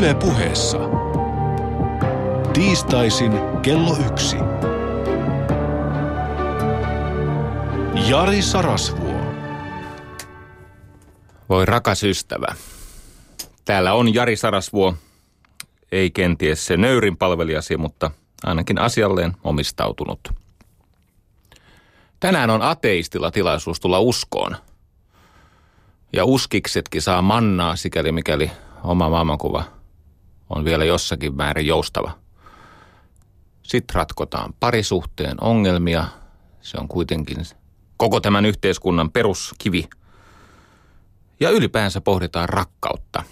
Yle puheessa. Tiistaisin kello yksi. Jari Sarasvuo. Voi rakas ystävä. Täällä on Jari Sarasvuo. Ei kenties se nöyrin palvelijasi, mutta ainakin asialleen omistautunut. Tänään on ateistilla tilaisuus tulla uskoon. Ja uskiksetkin saa mannaa sikäli mikäli oma maailmankuva on vielä jossakin määrin joustava. Sitten ratkotaan parisuhteen ongelmia. Se on kuitenkin koko tämän yhteiskunnan peruskivi. Ja ylipäänsä pohditaan rakkautta.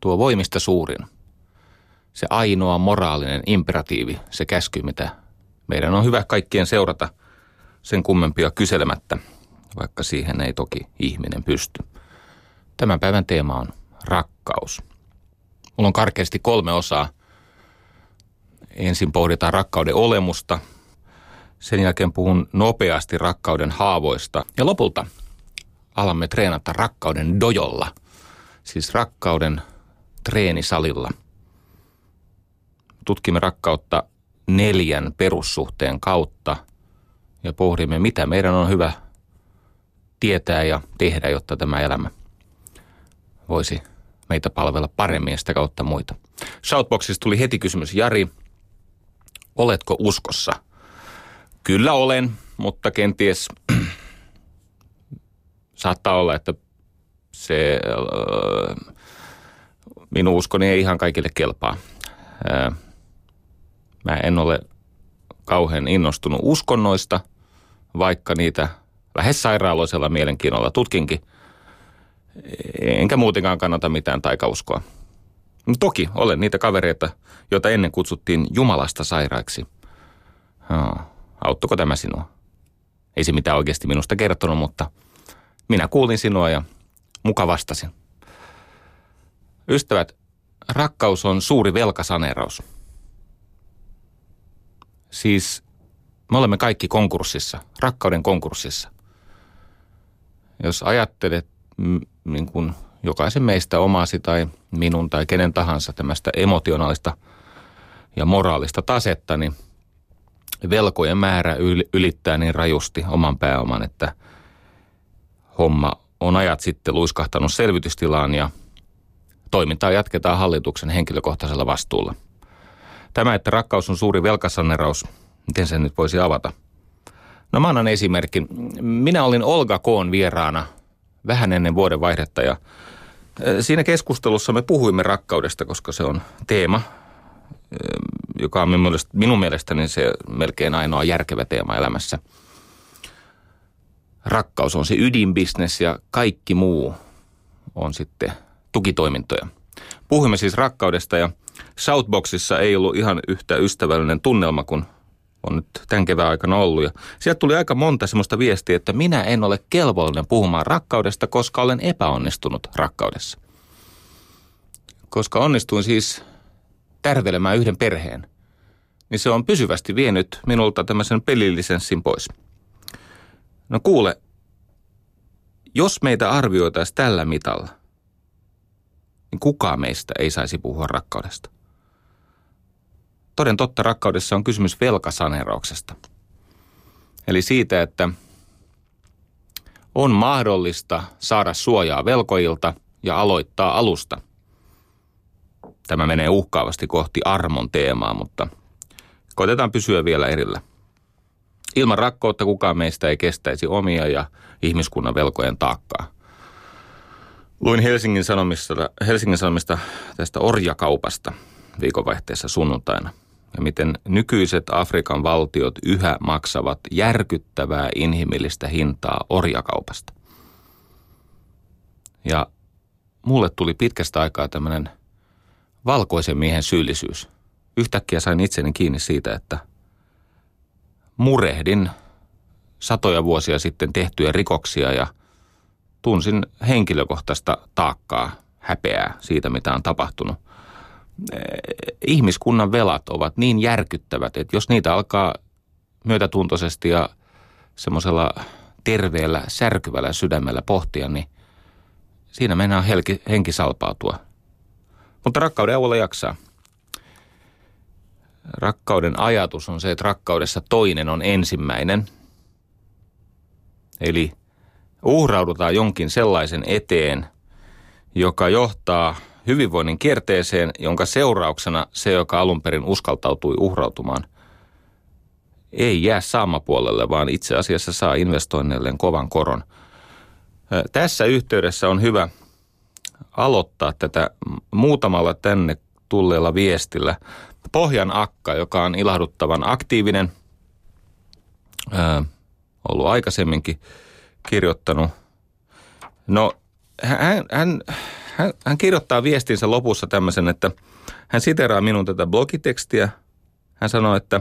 Tuo voimista suurin. Se ainoa moraalinen imperatiivi, se käsky, mitä meidän on hyvä kaikkien seurata sen kummempia kyselemättä, vaikka siihen ei toki ihminen pysty. Tämän päivän teema on rakkaus. Mulla on karkeasti kolme osaa. Ensin pohditaan rakkauden olemusta, sen jälkeen puhun nopeasti rakkauden haavoista ja lopulta alamme treenata rakkauden dojolla, siis rakkauden treenisalilla. Tutkimme rakkautta neljän perussuhteen kautta ja pohdimme, mitä meidän on hyvä tietää ja tehdä, jotta tämä elämä voisi meitä palvella paremmin ja sitä kautta muita. Shoutboxissa tuli heti kysymys, Jari, oletko uskossa? Kyllä olen, mutta kenties saattaa olla, että se äh, minun uskoni ei ihan kaikille kelpaa. Äh, mä en ole kauhean innostunut uskonnoista, vaikka niitä lähes sairaaloisella mielenkiinnolla tutkinkin – enkä muutenkaan kannata mitään taikauskoa. Toki olen niitä kavereita, joita ennen kutsuttiin Jumalasta sairaiksi. Oh, auttoiko tämä sinua? Ei se mitään oikeasti minusta kertonut, mutta minä kuulin sinua ja muka vastasin. Ystävät, rakkaus on suuri velkasaneeraus. Siis me olemme kaikki konkurssissa, rakkauden konkurssissa. Jos ajattelet niin kuin jokaisen meistä omasi tai minun tai kenen tahansa tämmöistä emotionaalista ja moraalista tasetta, niin velkojen määrä ylittää niin rajusti oman pääoman, että homma on ajat sitten luiskahtanut selvitystilaan ja toimintaa jatketaan hallituksen henkilökohtaisella vastuulla. Tämä, että rakkaus on suuri velkasaneraus, miten sen nyt voisi avata? No mä annan esimerkin. Minä olin Olga Koon vieraana vähän ennen vuoden vaihdetta ja siinä keskustelussa me puhuimme rakkaudesta, koska se on teema, joka on minun mielestäni se melkein ainoa järkevä teema elämässä. Rakkaus on se ydinbisnes ja kaikki muu on sitten tukitoimintoja. Puhuimme siis rakkaudesta ja Shoutboxissa ei ollut ihan yhtä ystävällinen tunnelma kuin on nyt tämän kevään aikana ollut. Ja sieltä tuli aika monta semmoista viestiä, että minä en ole kelvollinen puhumaan rakkaudesta, koska olen epäonnistunut rakkaudessa. Koska onnistuin siis tärvelemään yhden perheen, niin se on pysyvästi vienyt minulta tämmöisen pelillisenssin pois. No kuule, jos meitä arvioitaisiin tällä mitalla, niin kukaan meistä ei saisi puhua rakkaudesta toden totta rakkaudessa on kysymys velkasaneerauksesta. Eli siitä, että on mahdollista saada suojaa velkoilta ja aloittaa alusta. Tämä menee uhkaavasti kohti armon teemaa, mutta koitetaan pysyä vielä erillä. Ilman rakkautta kukaan meistä ei kestäisi omia ja ihmiskunnan velkojen taakkaa. Luin Helsingin Sanomista, Helsingin Sanomista tästä orjakaupasta viikonvaihteessa sunnuntaina – ja miten nykyiset Afrikan valtiot yhä maksavat järkyttävää inhimillistä hintaa orjakaupasta. Ja mulle tuli pitkästä aikaa tämmöinen valkoisen miehen syyllisyys. Yhtäkkiä sain itseni kiinni siitä, että murehdin satoja vuosia sitten tehtyjä rikoksia ja tunsin henkilökohtaista taakkaa, häpeää siitä, mitä on tapahtunut. Eh, ihmiskunnan velat ovat niin järkyttävät, että jos niitä alkaa myötätuntoisesti ja semmoisella terveellä, särkyvällä sydämellä pohtia, niin siinä mennään henki, henki salpautua. Mutta rakkauden avulla jaksaa. Rakkauden ajatus on se, että rakkaudessa toinen on ensimmäinen. Eli uhraudutaan jonkin sellaisen eteen, joka johtaa hyvinvoinnin kierteeseen, jonka seurauksena se, joka alun perin uskaltautui uhrautumaan, ei jää saamapuolelle, vaan itse asiassa saa investoinneilleen kovan koron. Tässä yhteydessä on hyvä aloittaa tätä muutamalla tänne tulleella viestillä. Pohjan Akka, joka on ilahduttavan aktiivinen, ollut aikaisemminkin kirjoittanut. No, hän, hän, hän, hän kirjoittaa viestinsä lopussa tämmöisen, että hän siteraa minun tätä blogitekstiä. Hän sanoi, että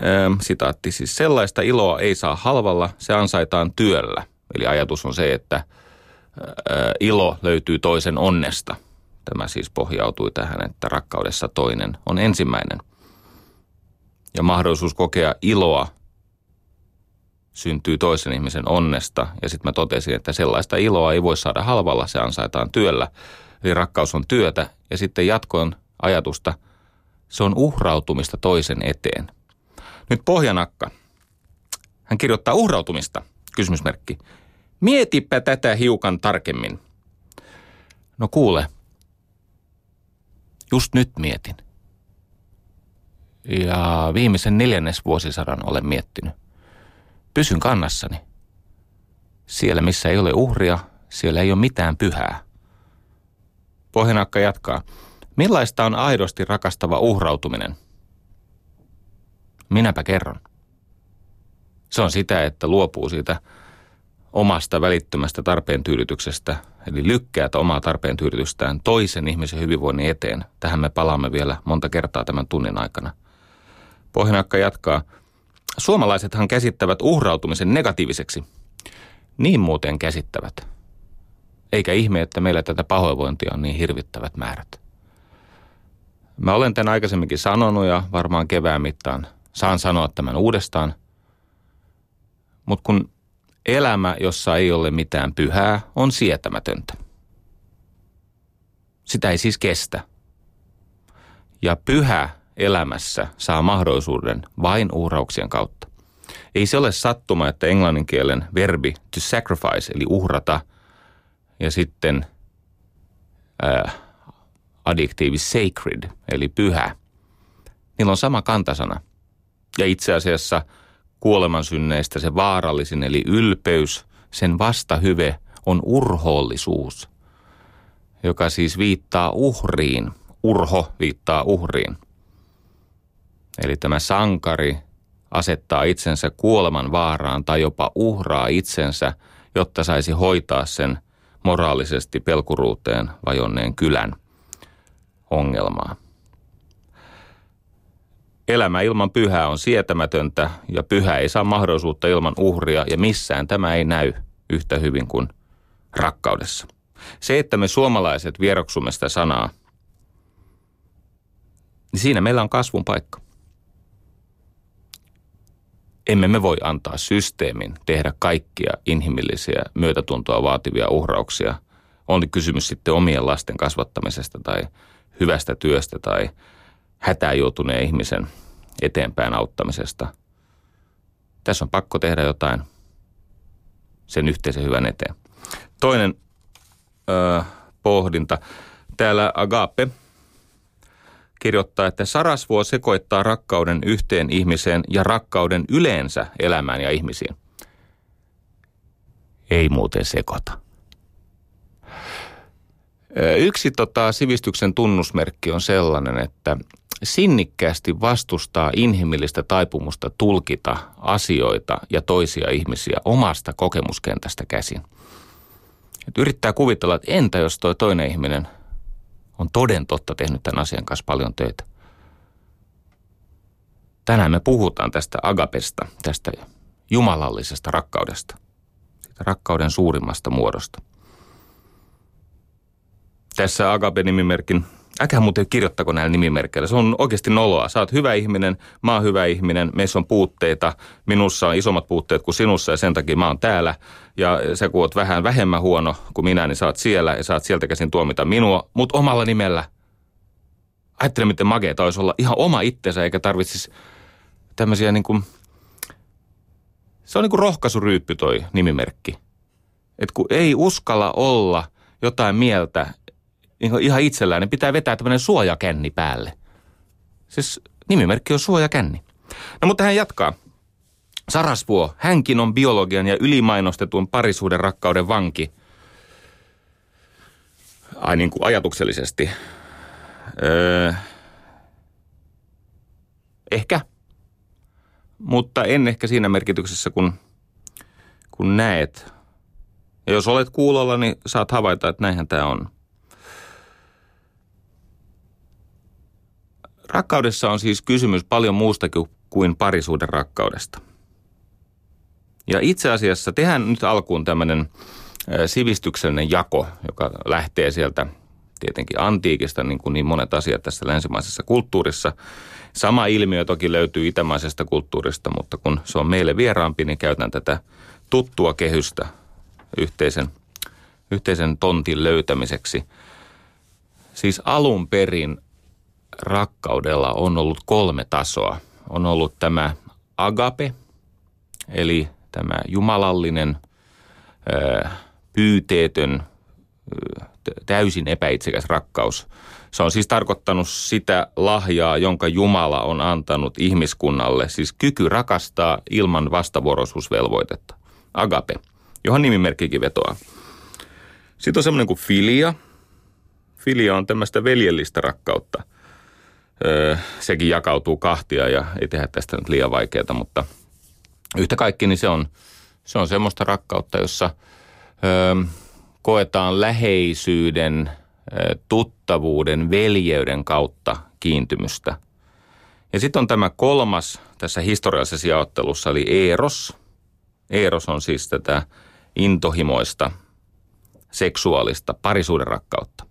ää, sitaatti siis, sellaista iloa ei saa halvalla, se ansaitaan työllä. Eli ajatus on se, että – ilo löytyy toisen onnesta. Tämä siis pohjautui tähän, että rakkaudessa toinen on ensimmäinen. Ja mahdollisuus kokea iloa syntyy toisen ihmisen onnesta. Ja sitten mä totesin, että sellaista iloa ei voi saada halvalla, se ansaitaan työllä. Eli rakkaus on työtä. Ja sitten jatkoin ajatusta, se on uhrautumista toisen eteen. Nyt Pohjanakka. Hän kirjoittaa uhrautumista, kysymysmerkki. Mietipä tätä hiukan tarkemmin. No kuule, just nyt mietin. Ja viimeisen neljännesvuosisadan olen miettinyt. Pysyn kannassani. Siellä, missä ei ole uhria, siellä ei ole mitään pyhää. Pohjanakka jatkaa. Millaista on aidosti rakastava uhrautuminen? Minäpä kerron. Se on sitä, että luopuu siitä omasta välittömästä tarpeen tyydytyksestä, eli lykkäät omaa tarpeen tyydytystään toisen ihmisen hyvinvoinnin eteen. Tähän me palaamme vielä monta kertaa tämän tunnin aikana. Pohjanakka jatkaa. Suomalaisethan käsittävät uhrautumisen negatiiviseksi. Niin muuten käsittävät. Eikä ihme, että meillä tätä pahoinvointia on niin hirvittävät määrät. Mä olen tämän aikaisemminkin sanonut ja varmaan kevään mittaan saan sanoa tämän uudestaan. Mutta kun Elämä, jossa ei ole mitään pyhää, on sietämätöntä. Sitä ei siis kestä. Ja pyhä elämässä saa mahdollisuuden vain uhrauksien kautta. Ei se ole sattuma, että englanninkielen verbi to sacrifice, eli uhrata, ja sitten äh, adjektiivi sacred, eli pyhä. Niillä on sama kantasana. Ja itse asiassa – kuolemansynneistä se vaarallisin eli ylpeys, sen vastahyve on urhoollisuus, joka siis viittaa uhriin. Urho viittaa uhriin. Eli tämä sankari asettaa itsensä kuoleman vaaraan tai jopa uhraa itsensä, jotta saisi hoitaa sen moraalisesti pelkuruuteen vajonneen kylän ongelmaa. Elämä ilman pyhää on sietämätöntä ja pyhä ei saa mahdollisuutta ilman uhria ja missään tämä ei näy yhtä hyvin kuin rakkaudessa. Se, että me suomalaiset vieroksumme sitä sanaa, niin siinä meillä on kasvun paikka. Emme me voi antaa systeemin tehdä kaikkia inhimillisiä myötätuntoa vaativia uhrauksia. On kysymys sitten omien lasten kasvattamisesta tai hyvästä työstä tai hätään joutuneen ihmisen eteenpäin auttamisesta. Tässä on pakko tehdä jotain sen yhteisen hyvän eteen. Toinen ö, pohdinta. Täällä Agape kirjoittaa, että sarasvuo sekoittaa rakkauden yhteen ihmiseen ja rakkauden yleensä elämään ja ihmisiin. Ei muuten sekoita. Yksi tota, sivistyksen tunnusmerkki on sellainen, että sinnikkäästi vastustaa inhimillistä taipumusta tulkita asioita ja toisia ihmisiä omasta kokemuskentästä käsin. Et yrittää kuvitella, että entä jos toi toinen ihminen on toden totta tehnyt tämän asian kanssa paljon töitä. Tänään me puhutaan tästä agapesta, tästä jumalallisesta rakkaudesta, siitä rakkauden suurimmasta muodosta. Tässä agape-nimimerkin Äkään muuten kirjoittako näillä nimimerkeillä. Se on oikeasti noloa. Sä oot hyvä ihminen, mä oon hyvä ihminen, meissä on puutteita. Minussa on isommat puutteet kuin sinussa ja sen takia mä oon täällä. Ja sä kun oot vähän vähemmän huono kuin minä, niin oot siellä ja saat sieltä käsin tuomita minua, mutta omalla nimellä. Ajattele, miten mageeta olisi olla ihan oma itsensä, eikä tarvitsisi tämmöisiä niin kuin, se on niin kuin rohkaisuryyppy toi nimimerkki. Että kun ei uskalla olla jotain mieltä niin ihan itsellään, niin pitää vetää tämmöinen suojakänni päälle. Siis nimimerkki on suojakänni. No mutta hän jatkaa. Sarasvuo, hänkin on biologian ja ylimainostetun parisuuden rakkauden vanki. Ai niin kuin ajatuksellisesti. Öö, ehkä. Mutta en ehkä siinä merkityksessä, kun, kun näet. Ja jos olet kuulolla, niin saat havaita, että näinhän tämä on. Rakkaudessa on siis kysymys paljon muusta kuin parisuuden rakkaudesta. Ja itse asiassa tehdään nyt alkuun tämmöinen sivistyksellinen jako, joka lähtee sieltä tietenkin antiikista, niin kuin niin monet asiat tässä länsimaisessa kulttuurissa. Sama ilmiö toki löytyy itämaisesta kulttuurista, mutta kun se on meille vieraampi, niin käytän tätä tuttua kehystä yhteisen, yhteisen tontin löytämiseksi. Siis alun perin rakkaudella on ollut kolme tasoa. On ollut tämä agape, eli tämä jumalallinen, pyyteetön, täysin epäitsekäs rakkaus. Se on siis tarkoittanut sitä lahjaa, jonka Jumala on antanut ihmiskunnalle, siis kyky rakastaa ilman vastavuoroisuusvelvoitetta. Agape, johon nimimerkkikin vetoaa. Sitten on semmoinen kuin filia. Filia on tämmöistä veljellistä rakkautta – Öö, sekin jakautuu kahtia ja ei tehdä tästä nyt liian vaikeaa, mutta yhtä kaikki niin se on, se on semmoista rakkautta, jossa öö, koetaan läheisyyden, öö, tuttavuuden, veljeyden kautta kiintymystä. Ja sitten on tämä kolmas tässä historiallisessa jaottelussa, eli Eros. Eros on siis tätä intohimoista, seksuaalista, parisuuden rakkautta.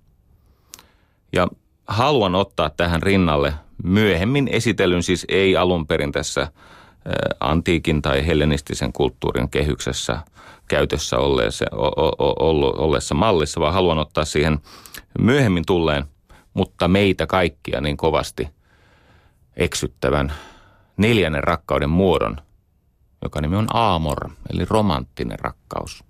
Ja haluan ottaa tähän rinnalle myöhemmin esitellyn, siis ei alun perin tässä antiikin tai hellenistisen kulttuurin kehyksessä käytössä olleessa, olleessa mallissa, vaan haluan ottaa siihen myöhemmin tulleen, mutta meitä kaikkia niin kovasti eksyttävän neljännen rakkauden muodon, joka nimi on aamor, eli romanttinen rakkaus.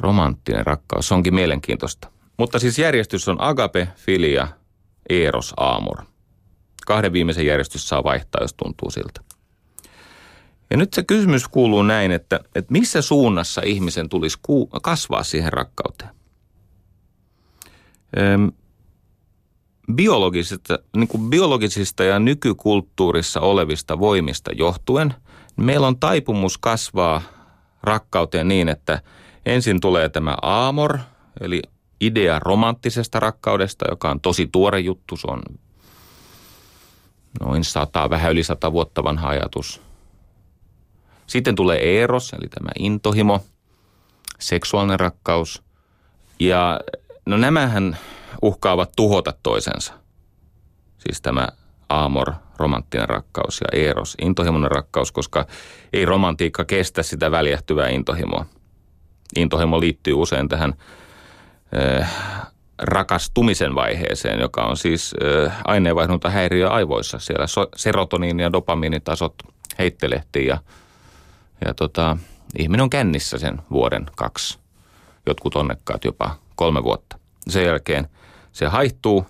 Romanttinen rakkaus, onkin mielenkiintoista. Mutta siis järjestys on agape, filia, eros, amor. Kahden viimeisen järjestys saa vaihtaa, jos tuntuu siltä. Ja nyt se kysymys kuuluu näin, että, että missä suunnassa ihmisen tulisi kasvaa siihen rakkauteen? Öm, biologisista, niin kuin biologisista ja nykykulttuurissa olevista voimista johtuen, niin meillä on taipumus kasvaa rakkauteen niin, että ensin tulee tämä aamor, eli idea romanttisesta rakkaudesta, joka on tosi tuore juttu. Se on noin sata, vähän yli sata vuotta vanha ajatus. Sitten tulee eros, eli tämä intohimo, seksuaalinen rakkaus. Ja no nämähän uhkaavat tuhota toisensa. Siis tämä aamor, romanttinen rakkaus ja eros, intohimoinen rakkaus, koska ei romantiikka kestä sitä väljähtyvää intohimoa. Intohimo liittyy usein tähän Äh, rakastumisen vaiheeseen, joka on siis äh, aineenvaihdunta häiriö aivoissa. Siellä serotoniini- ja dopamiinitasot heittelehtii ja, ja tota, ihminen on kännissä sen vuoden, kaksi, jotkut onnekkaat jopa kolme vuotta. Sen jälkeen se haihtuu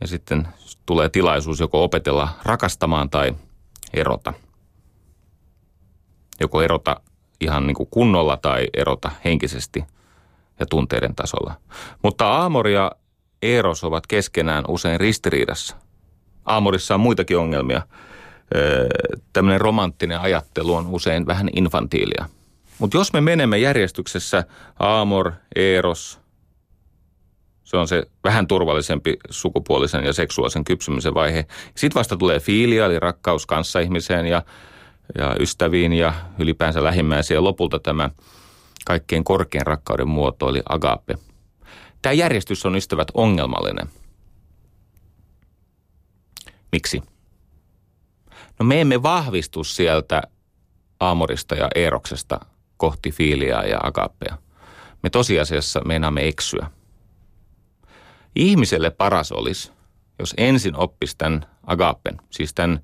ja sitten tulee tilaisuus joko opetella rakastamaan tai erota. Joko erota ihan niin kuin kunnolla tai erota henkisesti – ja tunteiden tasolla. Mutta Aamor ja Eros ovat keskenään usein ristiriidassa. Aamorissa on muitakin ongelmia. Tämmöinen romanttinen ajattelu on usein vähän infantiilia. Mutta jos me menemme järjestyksessä Aamor, Eros, se on se vähän turvallisempi sukupuolisen ja seksuaalisen kypsymisen vaihe. Sitten vasta tulee fiilia, eli rakkaus kanssaihmiseen ja, ja ystäviin ja ylipäänsä lähimmäisiin. Ja lopulta tämä kaikkein korkein rakkauden muoto oli agape. Tämä järjestys on ystävät ongelmallinen. Miksi? No me emme vahvistu sieltä Aamorista ja Eeroksesta kohti Fiiliaa ja Agapea. Me tosiasiassa meinaamme eksyä. Ihmiselle paras olisi, jos ensin oppisi tämän agapen, siis tämän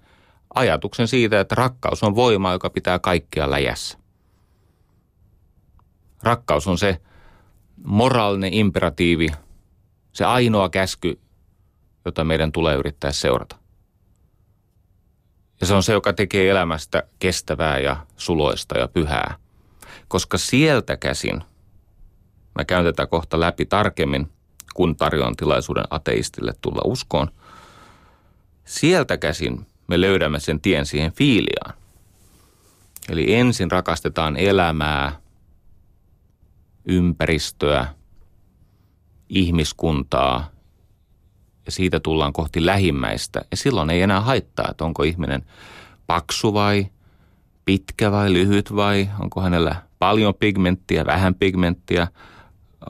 ajatuksen siitä, että rakkaus on voima, joka pitää kaikkia läjässä. Rakkaus on se moraalinen imperatiivi, se ainoa käsky, jota meidän tulee yrittää seurata. Ja se on se, joka tekee elämästä kestävää ja suloista ja pyhää. Koska sieltä käsin, mä käyn tätä kohta läpi tarkemmin, kun tarjoan tilaisuuden ateistille tulla uskoon, sieltä käsin me löydämme sen tien siihen fiiliaan. Eli ensin rakastetaan elämää, ympäristöä, ihmiskuntaa ja siitä tullaan kohti lähimmäistä. Ja silloin ei enää haittaa, että onko ihminen paksu vai pitkä vai lyhyt vai onko hänellä paljon pigmenttiä, vähän pigmenttiä,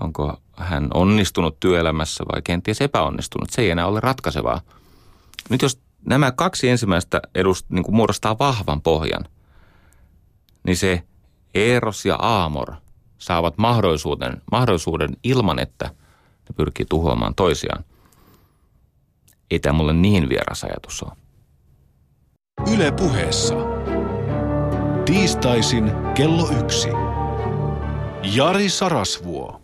onko hän onnistunut työelämässä vai kenties epäonnistunut. Se ei enää ole ratkaisevaa. Nyt jos nämä kaksi ensimmäistä edust, niin kuin muodostaa vahvan pohjan, niin se Eros ja Aamor saavat mahdollisuuden, mahdollisuuden ilman, että ne pyrkii tuhoamaan toisiaan. Ei tämä mulle niin vieras ajatus ole. Yle puheessa. Tiistaisin kello yksi. Jari Sarasvuo.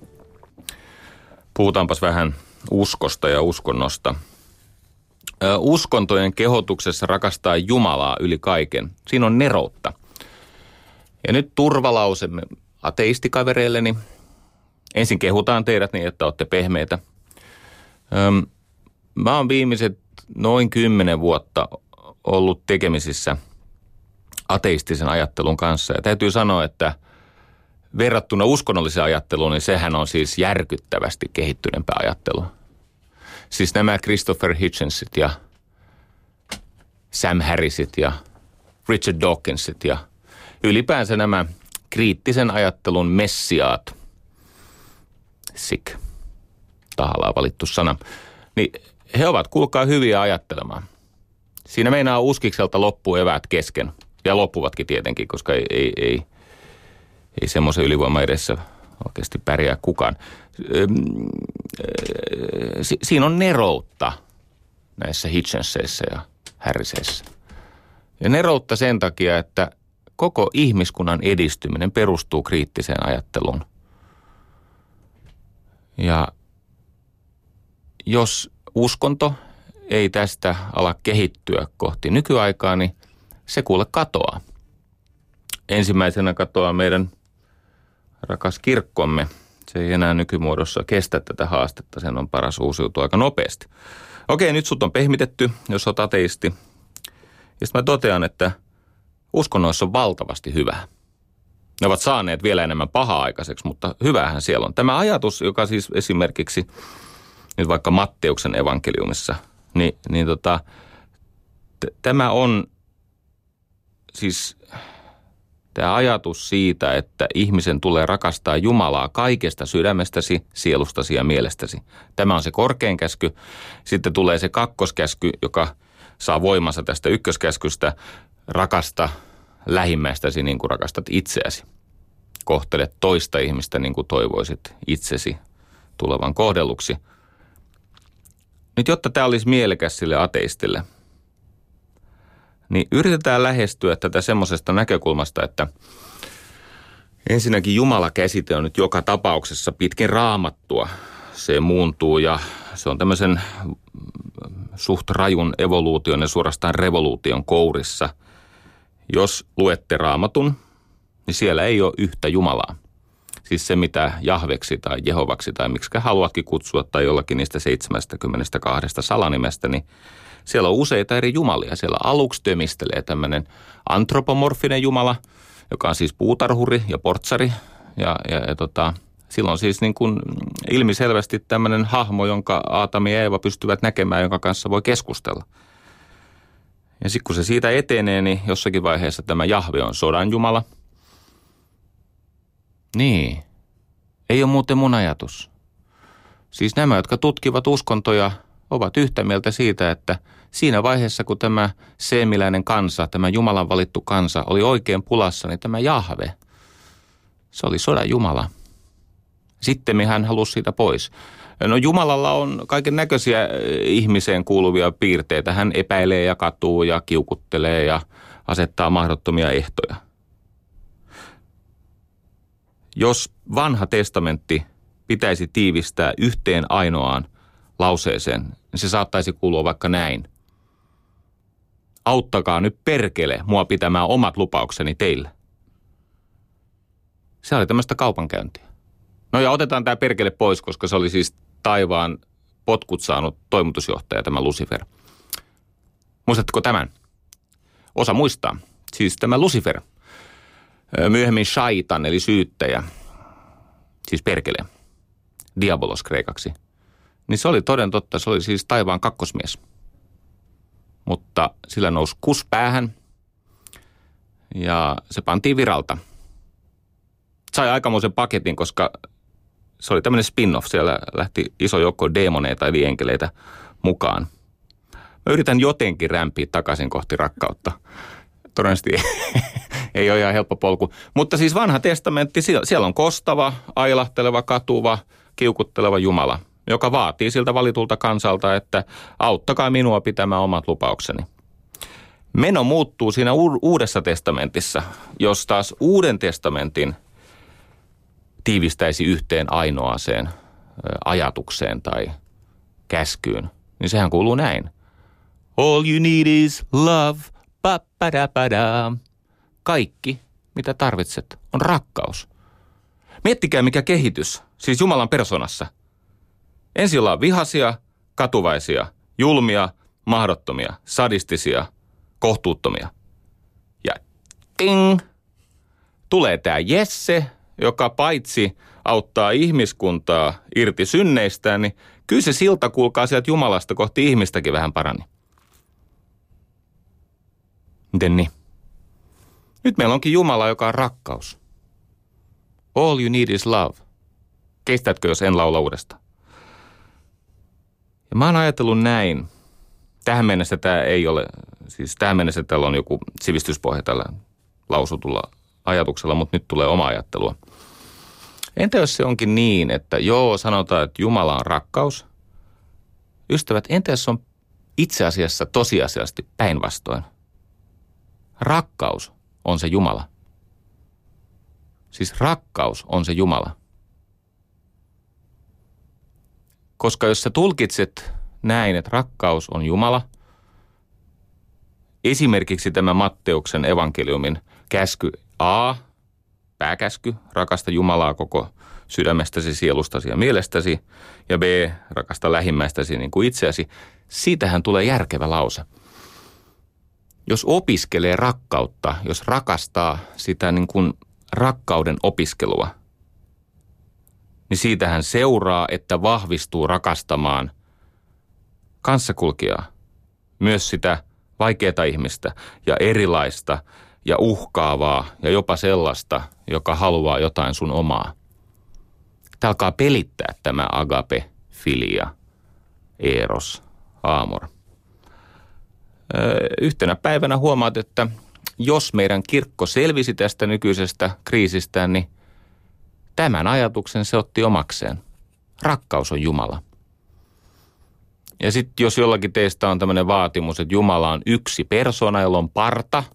Puhutaanpas vähän uskosta ja uskonnosta. Uskontojen kehotuksessa rakastaa Jumalaa yli kaiken. Siinä on neroutta. Ja nyt turvalausemme ateistikavereilleni. Ensin kehutaan teidät niin, että olette pehmeitä. Öm, mä oon viimeiset noin kymmenen vuotta ollut tekemisissä ateistisen ajattelun kanssa. Ja täytyy sanoa, että verrattuna uskonnolliseen ajatteluun, niin sehän on siis järkyttävästi kehittyneempää ajattelua. Siis nämä Christopher Hitchensit ja Sam Harrisit ja Richard Dawkinsit ja ylipäänsä nämä kriittisen ajattelun messiaat, sick, tahallaan valittu sana, niin he ovat, kuulkaa, hyviä ajattelemaan. Siinä meinaa uskikselta loppuu eväät kesken. Ja loppuvatkin tietenkin, koska ei, ei, ei, ei semmoisen ylivoima edessä oikeasti pärjää kukaan. Si- siinä on neroutta näissä Hitchenseissä ja Harriseissä. Ja neroutta sen takia, että koko ihmiskunnan edistyminen perustuu kriittiseen ajatteluun. Ja jos uskonto ei tästä ala kehittyä kohti nykyaikaa, niin se kuule katoaa. Ensimmäisenä katoaa meidän rakas kirkkomme. Se ei enää nykymuodossa kestä tätä haastetta, sen on paras uusiutua aika nopeasti. Okei, nyt sut on pehmitetty, jos olet ateisti. Ja sitten mä totean, että – uskonnoissa on valtavasti hyvää. Ne ovat saaneet vielä enemmän pahaa aikaiseksi, mutta hyvähän siellä on. Tämä ajatus, joka siis esimerkiksi nyt vaikka Matteuksen evankeliumissa, niin, niin tota, t- tämä on siis tämä ajatus siitä, että ihmisen tulee rakastaa Jumalaa kaikesta sydämestäsi, sielustasi ja mielestäsi. Tämä on se korkein käsky. Sitten tulee se kakkoskäsky, joka saa voimansa tästä ykköskäskystä rakasta lähimmäistäsi niin kuin rakastat itseäsi. Kohtele toista ihmistä niin kuin toivoisit itsesi tulevan kohdelluksi. Nyt jotta tämä olisi mielekäs sille ateistille, niin yritetään lähestyä tätä semmoisesta näkökulmasta, että ensinnäkin Jumala käsite on nyt joka tapauksessa pitkin raamattua. Se muuntuu ja se on tämmöisen suht rajun evoluution ja suorastaan revoluution kourissa – jos luette raamatun, niin siellä ei ole yhtä Jumalaa. Siis se, mitä Jahveksi tai Jehovaksi tai miksi haluatkin kutsua tai jollakin niistä 72 salanimestä, niin siellä on useita eri jumalia. Siellä aluksi tömistelee tämmöinen antropomorfinen jumala, joka on siis puutarhuri ja portsari. Ja, ja, ja tota, silloin siis niin kuin ilmiselvästi tämmöinen hahmo, jonka Aatami ja Eeva pystyvät näkemään, jonka kanssa voi keskustella – ja sitten kun se siitä etenee, niin jossakin vaiheessa tämä Jahve on sodan jumala. Niin. Ei ole muuten mun ajatus. Siis nämä, jotka tutkivat uskontoja, ovat yhtä mieltä siitä, että siinä vaiheessa, kun tämä seemiläinen kansa, tämä Jumalan valittu kansa, oli oikein pulassa, niin tämä Jahve, se oli sodan Jumala. Sitten hän halusi siitä pois. No Jumalalla on kaiken näköisiä eh, ihmiseen kuuluvia piirteitä. Hän epäilee ja katuu ja kiukuttelee ja asettaa mahdottomia ehtoja. Jos vanha testamentti pitäisi tiivistää yhteen ainoaan lauseeseen, niin se saattaisi kuulua vaikka näin. Auttakaa nyt perkele mua pitämään omat lupaukseni teille. Se oli tämmöistä kaupankäyntiä. No ja otetaan tämä perkele pois, koska se oli siis taivaan potkut saanut toimitusjohtaja, tämä Lucifer. Muistatteko tämän? Osa muistaa. Siis tämä Lucifer, myöhemmin shaitan eli syyttäjä, siis perkele, diabolos kreikaksi. Niin se oli toden totta, se oli siis taivaan kakkosmies. Mutta sillä nousi kus päähän ja se pantiin viralta. Sai aikamoisen paketin, koska se oli tämmöinen spin-off. Siellä lähti iso joukko demoneita eli enkeleitä mukaan. Mä yritän jotenkin rämpiä takaisin kohti rakkautta. Todennäköisesti ei ole ihan helppo polku. Mutta siis vanha testamentti, siellä on kostava, ailahteleva, katuva, kiukutteleva Jumala, joka vaatii siltä valitulta kansalta, että auttakaa minua pitämään omat lupaukseni. Meno muuttuu siinä uudessa testamentissa, jos taas uuden testamentin – tiivistäisi yhteen ainoaseen ajatukseen tai käskyyn, niin sehän kuuluu näin. All you need is love, pa pa Kaikki, mitä tarvitset, on rakkaus. Miettikää mikä kehitys, siis Jumalan persoonassa. Ensin ollaan vihasia, katuvaisia, julmia, mahdottomia, sadistisia, kohtuuttomia. Ja ting! Tulee tämä Jesse, joka paitsi auttaa ihmiskuntaa irti synneistään, niin kyllä se silta kuulkaa sieltä Jumalasta kohti ihmistäkin vähän parani. Miten niin? Nyt meillä onkin Jumala, joka on rakkaus. All you need is love. Kestätkö, jos en laula uudestaan? Ja mä oon ajatellut näin. Tähän mennessä tämä ei ole, siis tähän mennessä täällä on joku sivistyspohja tällä lausutulla ajatuksella, mutta nyt tulee oma ajattelua. Entä jos se onkin niin, että joo, sanotaan, että Jumala on rakkaus. Ystävät, entä jos on itse asiassa tosiasiallisesti päinvastoin? Rakkaus on se Jumala. Siis rakkaus on se Jumala. Koska jos sä tulkitset näin, että rakkaus on Jumala, esimerkiksi tämä Matteuksen evankeliumin käsky A, pääkäsky, rakasta Jumalaa koko sydämestäsi, sielustasi ja mielestäsi, ja B, rakasta lähimmäistäsi niin kuin itseäsi, siitähän tulee järkevä lause. Jos opiskelee rakkautta, jos rakastaa sitä niin kuin rakkauden opiskelua, niin siitähän seuraa, että vahvistuu rakastamaan kanssakulkijaa, myös sitä vaikeaa ihmistä ja erilaista ja uhkaavaa ja jopa sellaista, joka haluaa jotain sun omaa. Tämä alkaa pelittää tämä agape, filia, eros, aamor. Yhtenä päivänä huomaat, että jos meidän kirkko selvisi tästä nykyisestä kriisistä, niin tämän ajatuksen se otti omakseen. Rakkaus on Jumala. Ja sitten jos jollakin teistä on tämmöinen vaatimus, että Jumala on yksi persona, jolla on parta –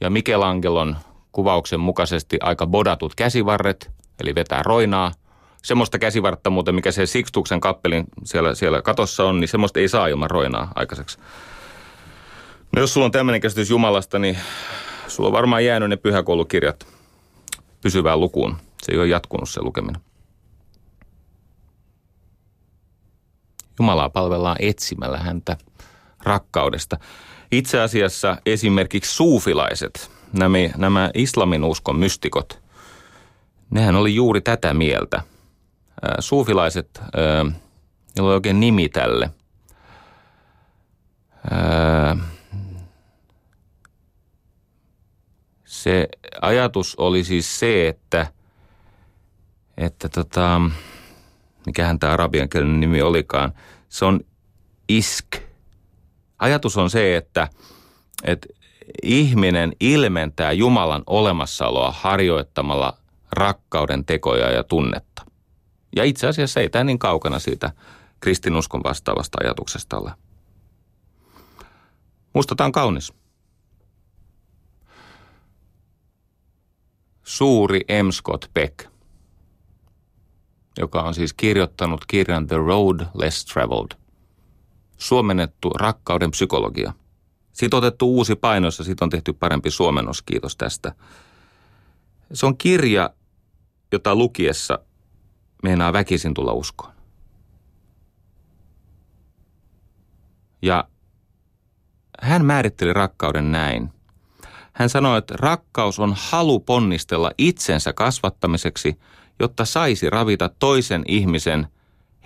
ja Michelangelon kuvauksen mukaisesti aika bodatut käsivarret, eli vetää roinaa. Semmoista käsivartta muuten, mikä se Sixtuksen kappelin siellä, siellä katossa on, niin semmoista ei saa ilman roinaa aikaiseksi. No jos sulla on tämmöinen käsitys Jumalasta, niin sulla on varmaan jäänyt ne pyhäkoulukirjat pysyvään lukuun. Se ei ole jatkunut se lukeminen. Jumalaa palvellaan etsimällä häntä rakkaudesta. Itse asiassa esimerkiksi suufilaiset, nämä, nämä islamin uskon mystikot, nehän oli juuri tätä mieltä. Suufilaiset, niillä oli oikein nimi tälle. Se ajatus oli siis se, että, että tota, mikähän tämä arabiankielinen nimi olikaan, se on isk. Ajatus on se, että, että ihminen ilmentää Jumalan olemassaoloa harjoittamalla rakkauden tekoja ja tunnetta. Ja itse asiassa ei tämä niin kaukana siitä kristinuskon vastaavasta ajatuksesta ole. Musta tämä on kaunis. Suuri M. Scott Peck, joka on siis kirjoittanut kirjan The Road Less Traveled. Suomennettu rakkauden psykologia. Siitä on otettu uusi painos ja siitä on tehty parempi suomennos, kiitos tästä. Se on kirja, jota lukiessa meinaa väkisin tulla uskoon. Ja hän määritteli rakkauden näin. Hän sanoi, että rakkaus on halu ponnistella itsensä kasvattamiseksi, jotta saisi ravita toisen ihmisen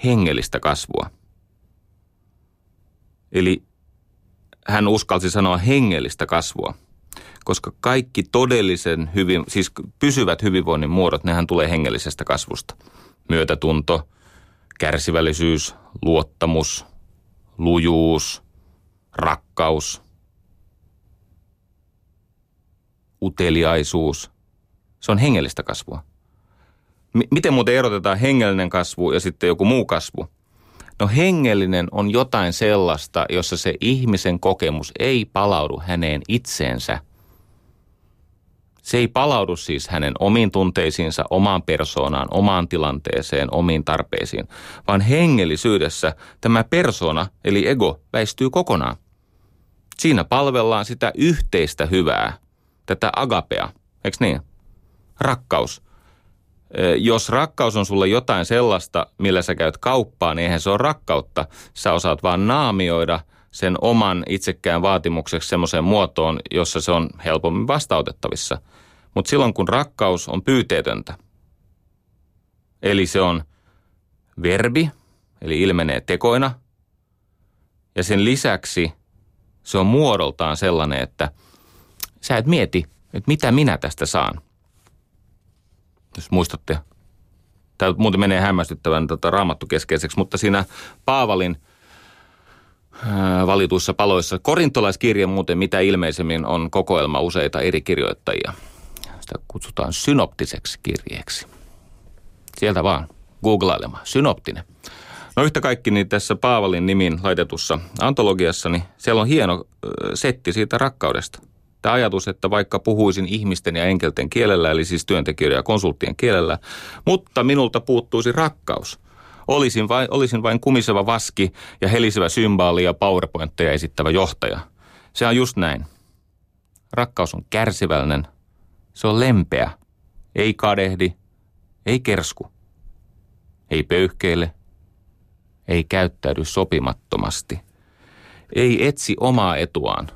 hengellistä kasvua. Eli hän uskalsi sanoa hengellistä kasvua, koska kaikki todellisen hyvin, siis pysyvät hyvinvoinnin muodot, nehän tulee hengellisestä kasvusta. Myötätunto, kärsivällisyys, luottamus, lujuus, rakkaus, uteliaisuus. Se on hengellistä kasvua. M- miten muuten erotetaan hengellinen kasvu ja sitten joku muu kasvu? No hengellinen on jotain sellaista, jossa se ihmisen kokemus ei palaudu häneen itseensä. Se ei palaudu siis hänen omiin tunteisiinsa, omaan persoonaan, omaan tilanteeseen, omiin tarpeisiin, vaan hengellisyydessä tämä persona eli ego väistyy kokonaan. Siinä palvellaan sitä yhteistä hyvää, tätä agapea, eikö niin? Rakkaus. Jos rakkaus on sulle jotain sellaista, millä sä käyt kauppaan, niin eihän se ole rakkautta. Sä osaat vaan naamioida sen oman itsekään vaatimukseksi semmoiseen muotoon, jossa se on helpommin vastautettavissa. Mutta silloin kun rakkaus on pyyteetöntä, eli se on verbi, eli ilmenee tekoina, ja sen lisäksi se on muodoltaan sellainen, että sä et mieti, että mitä minä tästä saan. Jos muistatte. Tämä muuten menee hämmästyttävän tota, raamattukeskeiseksi, mutta siinä Paavalin ää, valituissa paloissa, korintolaiskirja muuten mitä ilmeisemmin on kokoelma useita eri kirjoittajia. Sitä kutsutaan synoptiseksi kirjeeksi. Sieltä vaan googlailemaan. Synoptinen. No yhtä kaikki niin tässä Paavalin nimin laitetussa antologiassa, niin siellä on hieno setti siitä rakkaudesta. Tämä ajatus, että vaikka puhuisin ihmisten ja enkelten kielellä, eli siis työntekijöiden ja konsulttien kielellä, mutta minulta puuttuisi rakkaus. Olisin vain, olisin vain kumiseva vaski ja helisevä symbaali ja powerpointteja esittävä johtaja. Se on just näin. Rakkaus on kärsivällinen. Se on lempeä. Ei kadehdi. Ei kersku. Ei pöyhkeile ei käyttäydy sopimattomasti, ei etsi omaa etuaan.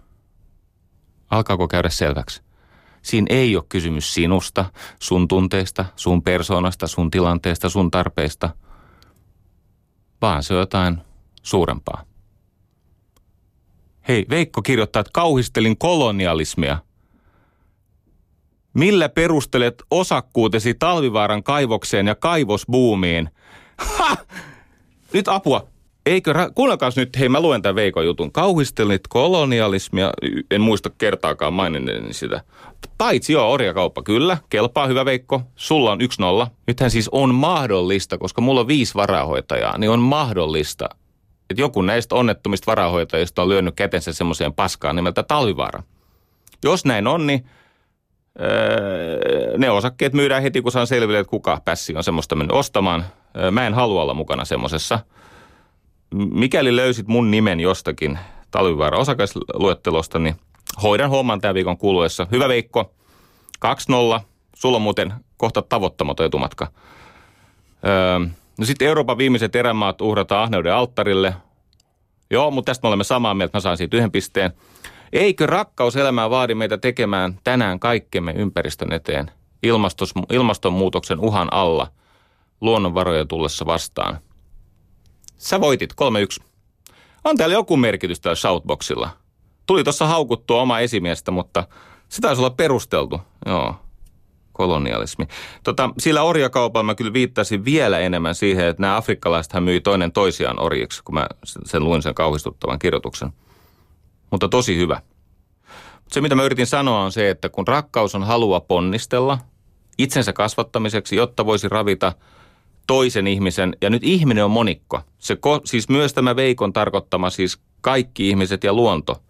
Alkaako käydä selväksi? Siinä ei ole kysymys sinusta, sun tunteista, sun persoonasta, sun tilanteesta, sun tarpeista, vaan se on jotain suurempaa. Hei, Veikko kirjoittaa, että kauhistelin kolonialismia. Millä perustelet osakkuutesi talvivaaran kaivokseen ja kaivosbuumiin? Ha! nyt apua. Eikö, kuunnelkaas nyt, hei mä luen tämän Veikon jutun. Kauhistelit kolonialismia, en muista kertaakaan maininneeni sitä. Paitsi joo, orjakauppa, kyllä, kelpaa hyvä Veikko, sulla on yksi nolla. Nythän siis on mahdollista, koska mulla on viisi varahoitajaa, niin on mahdollista, että joku näistä onnettomista varahoitajista on lyönyt kätensä semmoiseen paskaan nimeltä Talvivaara. Jos näin on, niin öö, ne osakkeet myydään heti, kun saan selville, että kuka pässi on semmoista mennyt ostamaan. Mä en halua olla mukana semmoisessa. Mikäli löysit mun nimen jostakin talvivaara osakasluettelosta, niin hoidan homman tämän viikon kuluessa. Hyvä Veikko, 2-0. Sulla on muuten kohta tavoittamaton etumatka. Öö, no sitten Euroopan viimeiset erämaat uhrataan ahneuden alttarille. Joo, mutta tästä me olemme samaa mieltä, mä saan siitä yhden pisteen. Eikö rakkaus elämää vaadi meitä tekemään tänään kaikkemme ympäristön eteen ilmastonmuutoksen uhan alla – luonnonvaroja tullessa vastaan. Sä voitit 3-1. On täällä joku merkitys täällä shoutboxilla. Tuli tuossa haukuttua oma esimiestä, mutta se taisi olla perusteltu. Joo. kolonialismi. Tota, sillä orjakaupalla mä kyllä viittasin vielä enemmän siihen, että nämä afrikkalaisethan myi toinen toisiaan orjiksi, kun mä sen luin sen kauhistuttavan kirjoituksen. Mutta tosi hyvä. Se, mitä mä yritin sanoa, on se, että kun rakkaus on halua ponnistella itsensä kasvattamiseksi, jotta voisi ravita toisen ihmisen, ja nyt ihminen on monikko. Se, siis myös tämä Veikon tarkoittama siis kaikki ihmiset ja luonto.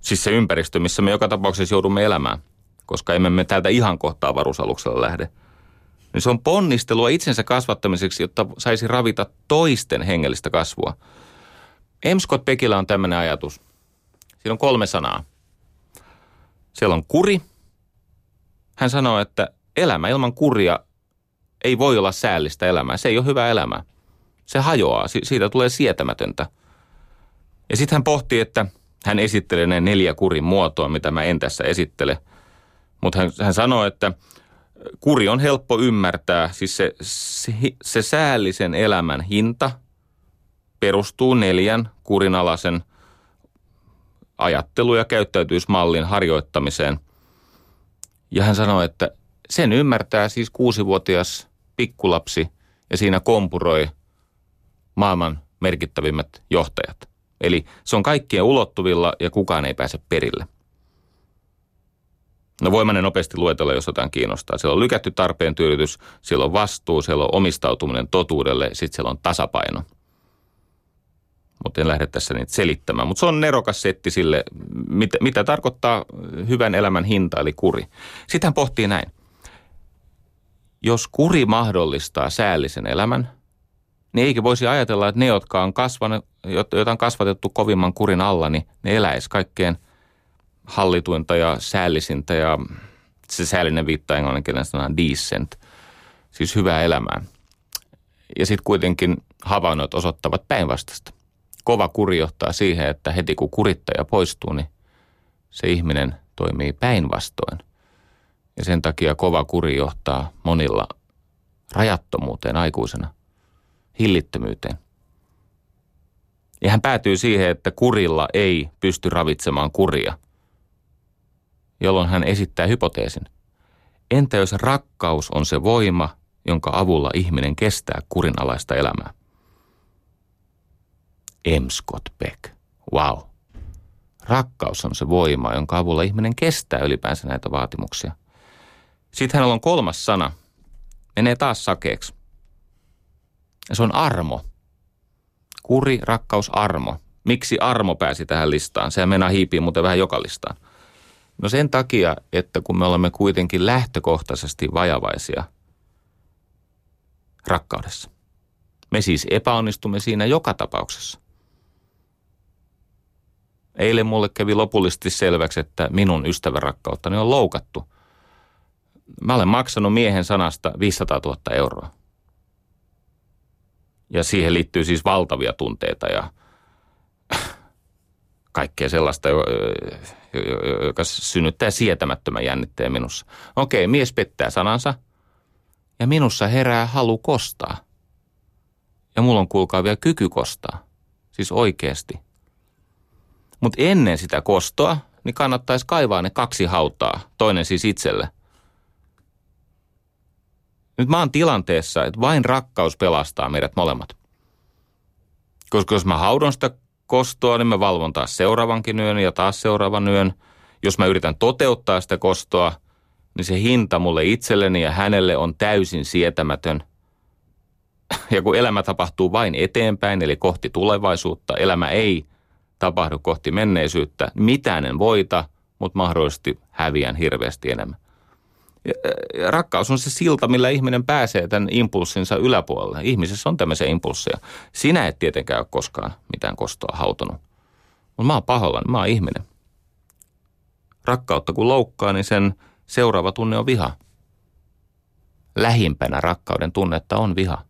Siis se ympäristö, missä me joka tapauksessa joudumme elämään, koska emme me täältä ihan kohtaa varusaluksella lähde. Niin se on ponnistelua itsensä kasvattamiseksi, jotta saisi ravita toisten hengellistä kasvua. M. Scott Peckillä on tämmöinen ajatus – Siinä on kolme sanaa. Siellä on kuri. Hän sanoo, että elämä ilman kuria ei voi olla säällistä elämää. Se ei ole hyvä elämä. Se hajoaa, siitä tulee sietämätöntä. Ja sitten hän pohtii, että hän esittelee ne neljä kurin muotoa, mitä mä en tässä esittele. Mutta hän, hän sanoo, että kuri on helppo ymmärtää. Siis se, se, se säällisen elämän hinta perustuu neljän kurinalaisen ajattelu- ja käyttäytymismallin harjoittamiseen. Ja hän sanoi, että sen ymmärtää siis kuusivuotias pikkulapsi ja siinä kompuroi maailman merkittävimmät johtajat. Eli se on kaikkien ulottuvilla ja kukaan ei pääse perille. No voimainen nopeasti luetella, jos jotain kiinnostaa. Siellä on lykätty tarpeen tyydytys, siellä on vastuu, siellä on omistautuminen totuudelle, sitten siellä on tasapaino – mutta en lähde tässä niitä selittämään. Mutta se on nerokas setti sille, mitä, mitä tarkoittaa hyvän elämän hinta, eli kuri. Sitten hän pohtii näin. Jos kuri mahdollistaa säällisen elämän, niin eikö voisi ajatella, että ne, jotka on, kasvanut, joita on kasvatettu kovimman kurin alla, niin ne eläisi kaikkein hallituinta ja säällisintä ja se säällinen viittaa englanninkielinen sanaan decent, siis hyvää elämää. Ja sitten kuitenkin havainnot osoittavat päinvastaista kova kuri johtaa siihen, että heti kun kurittaja poistuu, niin se ihminen toimii päinvastoin. Ja sen takia kova kuri johtaa monilla rajattomuuteen aikuisena, hillittömyyteen. Ja hän päätyy siihen, että kurilla ei pysty ravitsemaan kuria, jolloin hän esittää hypoteesin. Entä jos rakkaus on se voima, jonka avulla ihminen kestää kurinalaista elämää? M. Scott Peck. Wow. Rakkaus on se voima, jonka avulla ihminen kestää ylipäänsä näitä vaatimuksia. Sitten hänellä on kolmas sana. Menee taas sakeeksi. Ja se on armo. Kuri, rakkaus, armo. Miksi armo pääsi tähän listaan? Sehän mennään hiipiin muuten vähän joka listaan. No sen takia, että kun me olemme kuitenkin lähtökohtaisesti vajavaisia rakkaudessa. Me siis epäonnistumme siinä joka tapauksessa. Eilen mulle kävi lopullisesti selväksi, että minun ystävärakkauttani on loukattu. Mä olen maksanut miehen sanasta 500 000 euroa. Ja siihen liittyy siis valtavia tunteita ja kaikkea sellaista, joka synnyttää sietämättömän jännitteen minussa. Okei, mies pettää sanansa ja minussa herää halu kostaa. Ja mulla on kuulkaa vielä kyky kostaa. Siis oikeasti – mutta ennen sitä kostoa, niin kannattaisi kaivaa ne kaksi hautaa, toinen siis itselle. Nyt mä oon tilanteessa, että vain rakkaus pelastaa meidät molemmat. Koska jos mä haudon sitä kostoa, niin mä valvon taas seuraavankin yön ja taas seuraavan yön. Jos mä yritän toteuttaa sitä kostoa, niin se hinta mulle itselleni ja hänelle on täysin sietämätön. Ja kun elämä tapahtuu vain eteenpäin, eli kohti tulevaisuutta, elämä ei tapahdu kohti menneisyyttä. Mitään en voita, mutta mahdollisesti häviän hirveästi enemmän. Rakkaus on se silta, millä ihminen pääsee tämän impulssinsa yläpuolelle. Ihmisessä on tämmöisiä impulsseja. Sinä et tietenkään ole koskaan mitään kostoa hautonut. Mutta mä oon pahoillani, mä oon ihminen. Rakkautta kun loukkaa, niin sen seuraava tunne on viha. Lähimpänä rakkauden tunnetta on viha.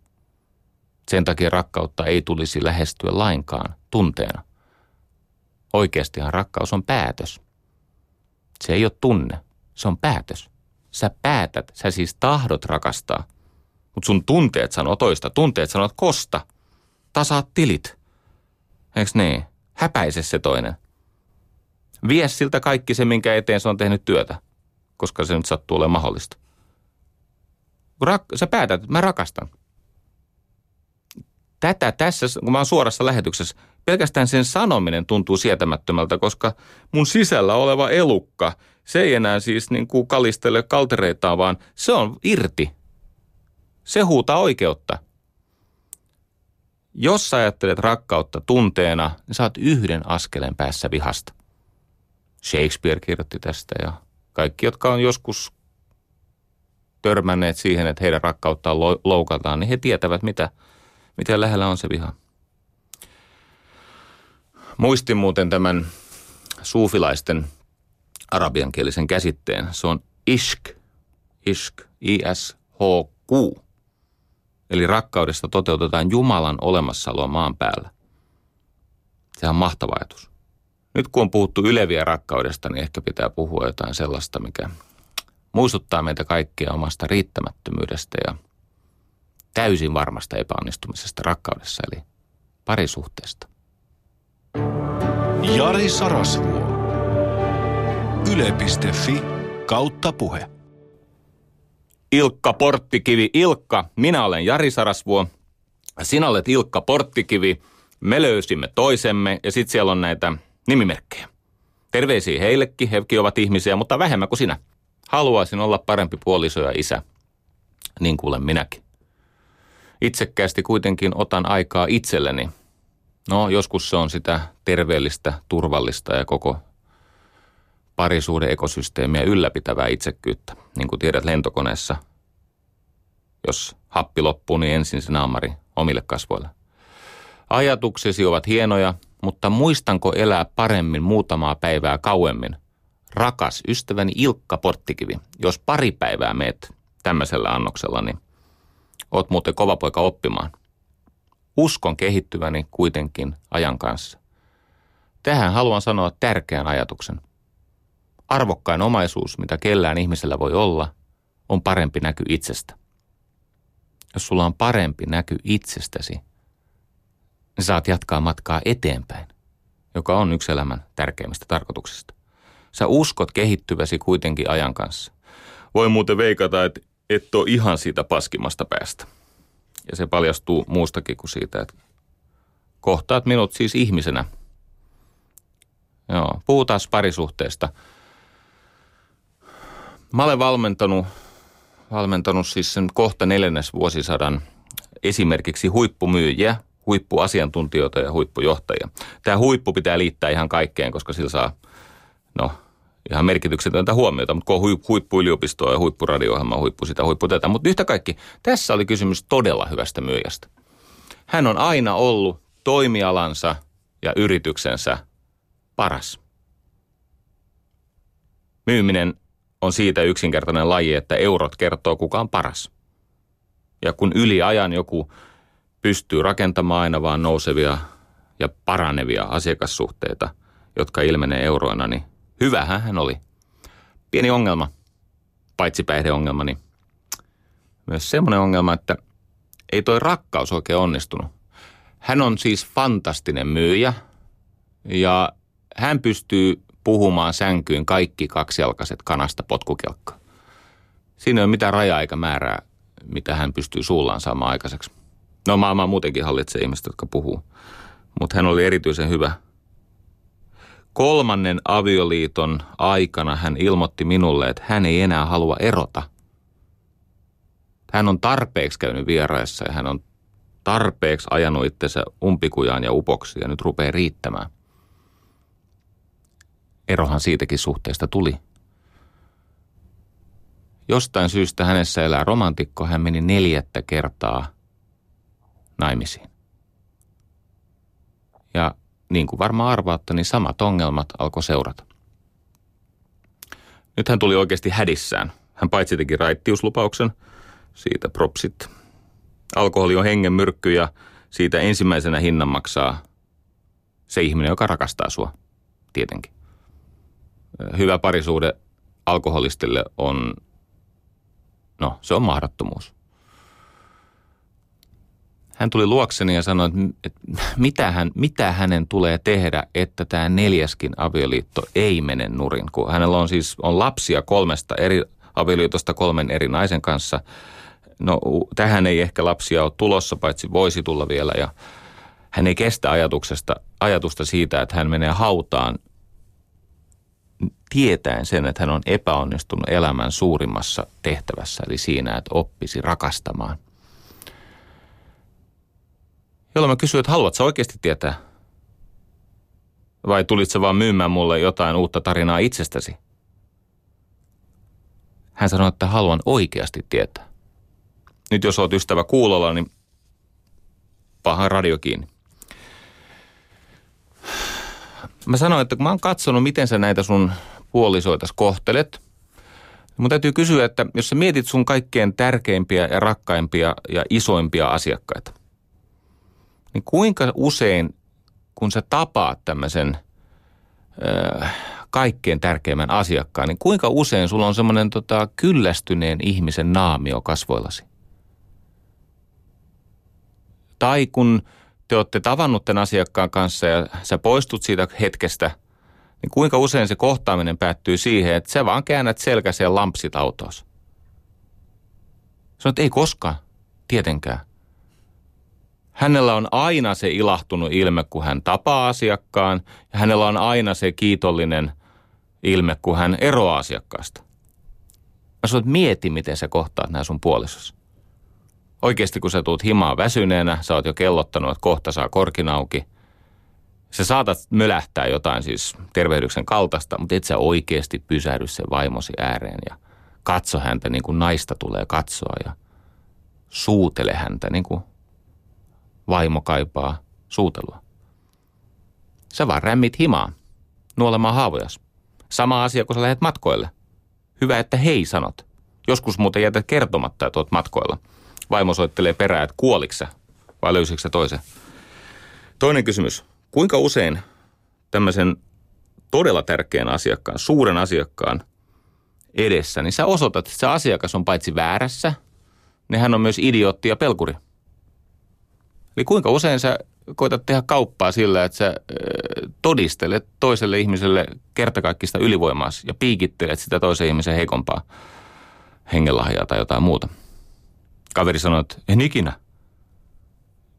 Sen takia rakkautta ei tulisi lähestyä lainkaan tunteena. Oikeastihan rakkaus on päätös. Se ei ole tunne, se on päätös. Sä päätät, sä siis tahdot rakastaa. Mutta sun tunteet sanoo toista. Tunteet sanoo, että kosta. Tasaat tilit. Eiks niin? Häpäise se toinen. Vie siltä kaikki se, minkä eteen se on tehnyt työtä. koska se nyt sattuu olemaan mahdollista. Rak- sä päätät, että mä rakastan. Tätä tässä, kun mä oon suorassa lähetyksessä, pelkästään sen sanominen tuntuu sietämättömältä, koska mun sisällä oleva elukka, se ei enää siis niin kuin kalistele kaltereitaan, vaan se on irti. Se huutaa oikeutta. Jos sä ajattelet rakkautta tunteena, niin oot yhden askeleen päässä vihasta. Shakespeare kirjoitti tästä ja kaikki, jotka on joskus törmänneet siihen, että heidän rakkauttaan loukataan, niin he tietävät, mitä, miten lähellä on se viha. Muistin muuten tämän suufilaisten arabiankielisen käsitteen. Se on ishk, ishk, I-S-H-Q. Eli rakkaudesta toteutetaan Jumalan olemassaoloa maan päällä. Se on mahtava ajatus. Nyt kun on puhuttu yleviä rakkaudesta, niin ehkä pitää puhua jotain sellaista, mikä muistuttaa meitä kaikkia omasta riittämättömyydestä ja täysin varmasta epäonnistumisesta rakkaudessa, eli parisuhteesta. Jari Sarasvuo. Yle.fi kautta puhe. Ilkka Porttikivi. Ilkka, minä olen Jari Sarasvuo. Sinä olet Ilkka Porttikivi. Me löysimme toisemme ja sitten siellä on näitä nimimerkkejä. Terveisiä heillekin, hekin ovat ihmisiä, mutta vähemmän kuin sinä. Haluaisin olla parempi puoliso ja isä, niin kuulen minäkin. Itsekkäästi kuitenkin otan aikaa itselleni. No, joskus se on sitä terveellistä, turvallista ja koko parisuuden ekosysteemiä ylläpitävää itsekkyyttä. Niin kuin tiedät lentokoneessa, jos happi loppuu, niin ensin se naamari omille kasvoille. Ajatuksesi ovat hienoja, mutta muistanko elää paremmin muutamaa päivää kauemmin? Rakas ystäväni Ilkka Porttikivi, jos pari päivää meet tämmöisellä annoksella, niin oot muuten kova poika oppimaan. Uskon kehittyväni kuitenkin ajan kanssa. Tähän haluan sanoa tärkeän ajatuksen. Arvokkain omaisuus, mitä kellään ihmisellä voi olla, on parempi näky itsestä. Jos sulla on parempi näky itsestäsi – niin saat jatkaa matkaa eteenpäin, joka on yksi elämän tärkeimmistä tarkoituksista. Sä uskot kehittyväsi kuitenkin ajan kanssa. Voi muuten veikata, että et ole ihan siitä paskimasta päästä. Ja se paljastuu muustakin kuin siitä, että kohtaat minut siis ihmisenä. Joo, puhutaan parisuhteesta. Mä olen valmentanut, valmentanut siis sen kohta neljännes vuosisadan esimerkiksi huippumyyjiä – huippuasiantuntijoita ja huippujohtajia. Tämä huippu pitää liittää ihan kaikkeen, koska sillä saa, no, ihan merkityksetöntä huomiota, mutta kun on huippuyliopistoa ja huippuradio-ohjelma, huippu sitä, huippu tätä. Mutta yhtä kaikki, tässä oli kysymys todella hyvästä myyjästä. Hän on aina ollut toimialansa ja yrityksensä paras. Myyminen on siitä yksinkertainen laji, että eurot kertoo kuka on paras. Ja kun yli ajan joku pystyy rakentamaan aina vaan nousevia ja paranevia asiakassuhteita, jotka ilmenee euroina, niin hyvähän hän oli. Pieni ongelma, paitsi päihdeongelma, niin myös semmoinen ongelma, että ei toi rakkaus oikein onnistunut. Hän on siis fantastinen myyjä ja hän pystyy puhumaan sänkyyn kaikki kaksijalkaiset kanasta potkukelkka. Siinä ei ole mitään rajaa eikä määrää, mitä hän pystyy suullaan saamaan aikaiseksi. No maailma muutenkin hallitsee ihmiset, jotka puhuu. Mutta hän oli erityisen hyvä. Kolmannen avioliiton aikana hän ilmoitti minulle, että hän ei enää halua erota. Hän on tarpeeksi käynyt vieraissa ja hän on tarpeeksi ajanut itsensä umpikujaan ja upoksi ja nyt rupeaa riittämään. Erohan siitäkin suhteesta tuli. Jostain syystä hänessä elää romantikko. Hän meni neljättä kertaa – naimisiin. Ja niin kuin varmaan arvaatte, niin samat ongelmat alkoi seurata. Nyt hän tuli oikeasti hädissään. Hän paitsi teki raittiuslupauksen, siitä propsit. Alkoholi on hengen myrkky ja siitä ensimmäisenä hinnan maksaa se ihminen, joka rakastaa sua, tietenkin. Hyvä parisuude alkoholistille on, no se on mahdottomuus. hän tuli luokseni ja sanoi, että mitä, hän, mitä hänen tulee tehdä, että tämä neljäskin avioliitto ei mene nurin. Kun hänellä on siis on lapsia kolmesta eri avioliitosta kolmen eri naisen kanssa. No tähän ei ehkä lapsia ole tulossa, paitsi voisi tulla vielä. Ja hän ei kestä ajatuksesta, ajatusta siitä, että hän menee hautaan tietäen sen, että hän on epäonnistunut elämän suurimmassa tehtävässä, eli siinä, että oppisi rakastamaan – jolloin mä kysyin, että haluatko oikeasti tietää? Vai tulit sä vaan myymään mulle jotain uutta tarinaa itsestäsi? Hän sanoi, että haluan oikeasti tietää. Nyt jos oot ystävä kuulolla, niin pahan radio kiinni. Mä sanoin, että kun mä oon katsonut, miten sä näitä sun puolisoita kohtelet, mun täytyy kysyä, että jos sä mietit sun kaikkein tärkeimpiä ja rakkaimpia ja isoimpia asiakkaita, niin kuinka usein, kun sä tapaat tämmöisen ö, kaikkein tärkeimmän asiakkaan, niin kuinka usein sulla on semmoinen tota, kyllästyneen ihmisen naamio kasvoillasi? Tai kun te olette tavannut tämän asiakkaan kanssa ja sä poistut siitä hetkestä, niin kuinka usein se kohtaaminen päättyy siihen, että sä vaan käännät selkäsi ja lampsit autoos? Sanoit, ei koskaan, tietenkään. Hänellä on aina se ilahtunut ilme, kun hän tapaa asiakkaan, ja hänellä on aina se kiitollinen ilme, kun hän eroaa asiakkaasta. Mä sanoin, mieti, miten sä kohtaat nämä sun puolisosi. Oikeasti, kun sä tuut himaa väsyneenä, sä oot jo kellottanut, että kohta saa korkin auki. Sä saatat mölähtää jotain siis tervehdyksen kaltaista, mutta et sä oikeasti pysähdy sen vaimosi ääreen ja katso häntä niin kuin naista tulee katsoa ja suutele häntä niin kuin vaimo kaipaa suutelua. Sä vaan rämmit himaa, nuolemaan haavojas. Sama asia, kun sä lähdet matkoille. Hyvä, että hei sanot. Joskus muuten jätät kertomatta, että oot matkoilla. Vaimo soittelee perään, että kuoliksä vai löysitkö toisen? Toinen kysymys. Kuinka usein tämmöisen todella tärkeän asiakkaan, suuren asiakkaan edessä, niin sä osoitat, että se asiakas on paitsi väärässä, niin hän on myös idiootti ja pelkuri – Eli kuinka usein sä koetat tehdä kauppaa sillä, että sä todistelet toiselle ihmiselle kertakaikkista ylivoimaa ja piikittelet sitä toisen ihmisen heikompaa hengenlahjaa tai jotain muuta. Kaveri sanoi, että en ikinä.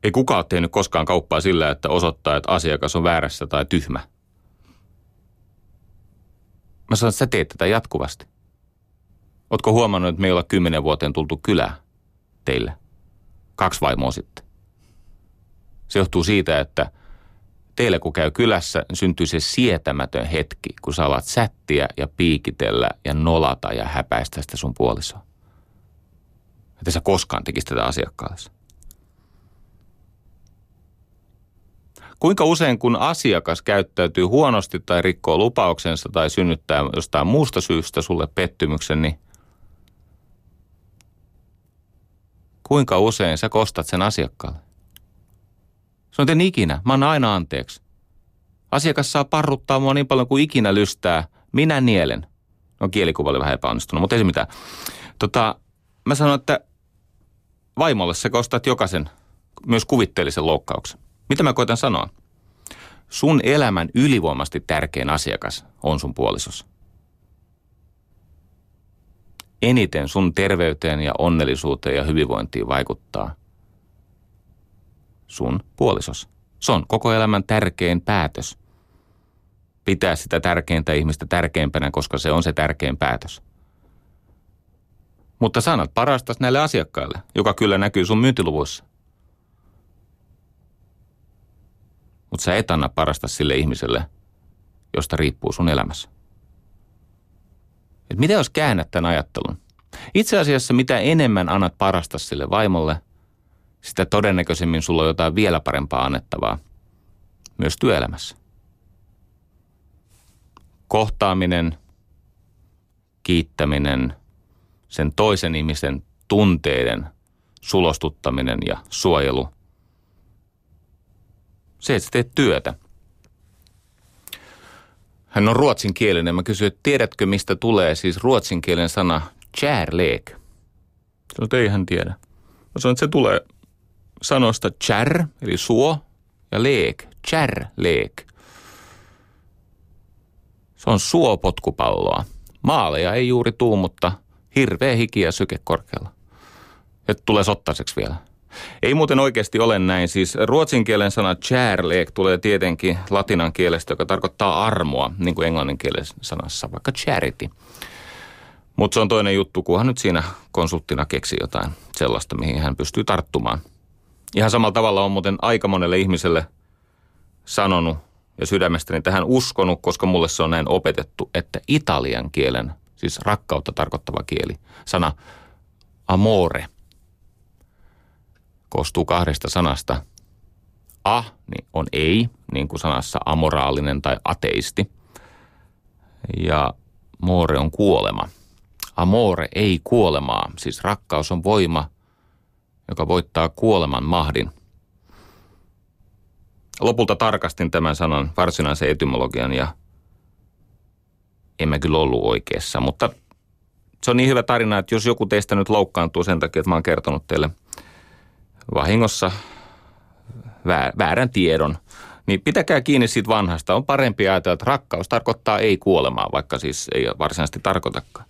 Ei kukaan ole tehnyt koskaan kauppaa sillä, että osoittaa, että asiakas on väärässä tai tyhmä. Mä sanoin, että sä teet tätä jatkuvasti. Ootko huomannut, että me ei olla kymmenen vuoteen tultu kylää teille? Kaksi vaimoa sitten. Se johtuu siitä, että teille kun käy kylässä, niin syntyy se sietämätön hetki, kun sä alat sättiä ja piikitellä ja nolata ja häpäistä sitä sun puolisoa. Että sä koskaan tekisi tätä asiakkaalle. Kuinka usein kun asiakas käyttäytyy huonosti tai rikkoo lupauksensa tai synnyttää jostain muusta syystä sulle pettymyksen, niin kuinka usein sä kostat sen asiakkaalle? Sanoin, en ikinä. Mä annan aina anteeksi. Asiakas saa parruttaa mua niin paljon kuin ikinä lystää. Minä nielen. No kielikuva oli vähän epäonnistunut, mutta ei se mitään. Tota, mä sanoin, että vaimolle sä kostat jokaisen, myös kuvitteellisen loukkauksen. Mitä mä koitan sanoa? Sun elämän ylivoimasti tärkein asiakas on sun puolisos. Eniten sun terveyteen ja onnellisuuteen ja hyvinvointiin vaikuttaa – sun puolisos. Se on koko elämän tärkein päätös. Pitää sitä tärkeintä ihmistä tärkeimpänä, koska se on se tärkein päätös. Mutta sanat parastas näille asiakkaille, joka kyllä näkyy sun myyntiluvuissa. Mutta sä et anna parasta sille ihmiselle, josta riippuu sun elämässä. Et mitä jos käännät tämän ajattelun? Itse asiassa mitä enemmän annat parasta sille vaimolle – sitä todennäköisemmin sulla on jotain vielä parempaa annettavaa myös työelämässä. Kohtaaminen, kiittäminen, sen toisen ihmisen tunteiden sulostuttaminen ja suojelu. Se, että sä teet työtä. Hän on ruotsinkielinen. Mä kysyin, että tiedätkö mistä tulee siis ruotsinkielinen sana kärlek? Sanoin, että ei hän tiedä. Mä sanoin, että se tulee sanoista chär, eli suo, ja leek, chär, leek. Se on suopotkupalloa. Maaleja ei juuri tuu, mutta hirveä hiki ja syke korkealla. Et tulee sottaiseksi vielä. Ei muuten oikeasti ole näin. Siis ruotsin kielen sana kärlek tulee tietenkin latinan kielestä, joka tarkoittaa armoa, niin kuin englannin kielen sanassa, vaikka charity. Mutta se on toinen juttu, kunhan nyt siinä konsulttina keksi jotain sellaista, mihin hän pystyy tarttumaan. Ihan samalla tavalla on muuten aika monelle ihmiselle sanonut ja sydämestäni tähän uskonut, koska mulle se on näin opetettu, että italian kielen, siis rakkautta tarkoittava kieli, sana amore, koostuu kahdesta sanasta. A niin on ei, niin kuin sanassa amoraalinen tai ateisti. Ja more on kuolema. Amore ei kuolemaa, siis rakkaus on voima, joka voittaa kuoleman mahdin. Lopulta tarkastin tämän sanan varsinaisen etymologian ja en mä kyllä ollut oikeassa, mutta se on niin hyvä tarina, että jos joku teistä nyt loukkaantuu sen takia, että mä oon kertonut teille vahingossa väärän tiedon, niin pitäkää kiinni siitä vanhasta. On parempi ajatella, että rakkaus tarkoittaa ei kuolemaa, vaikka siis ei varsinaisesti tarkoitakaan.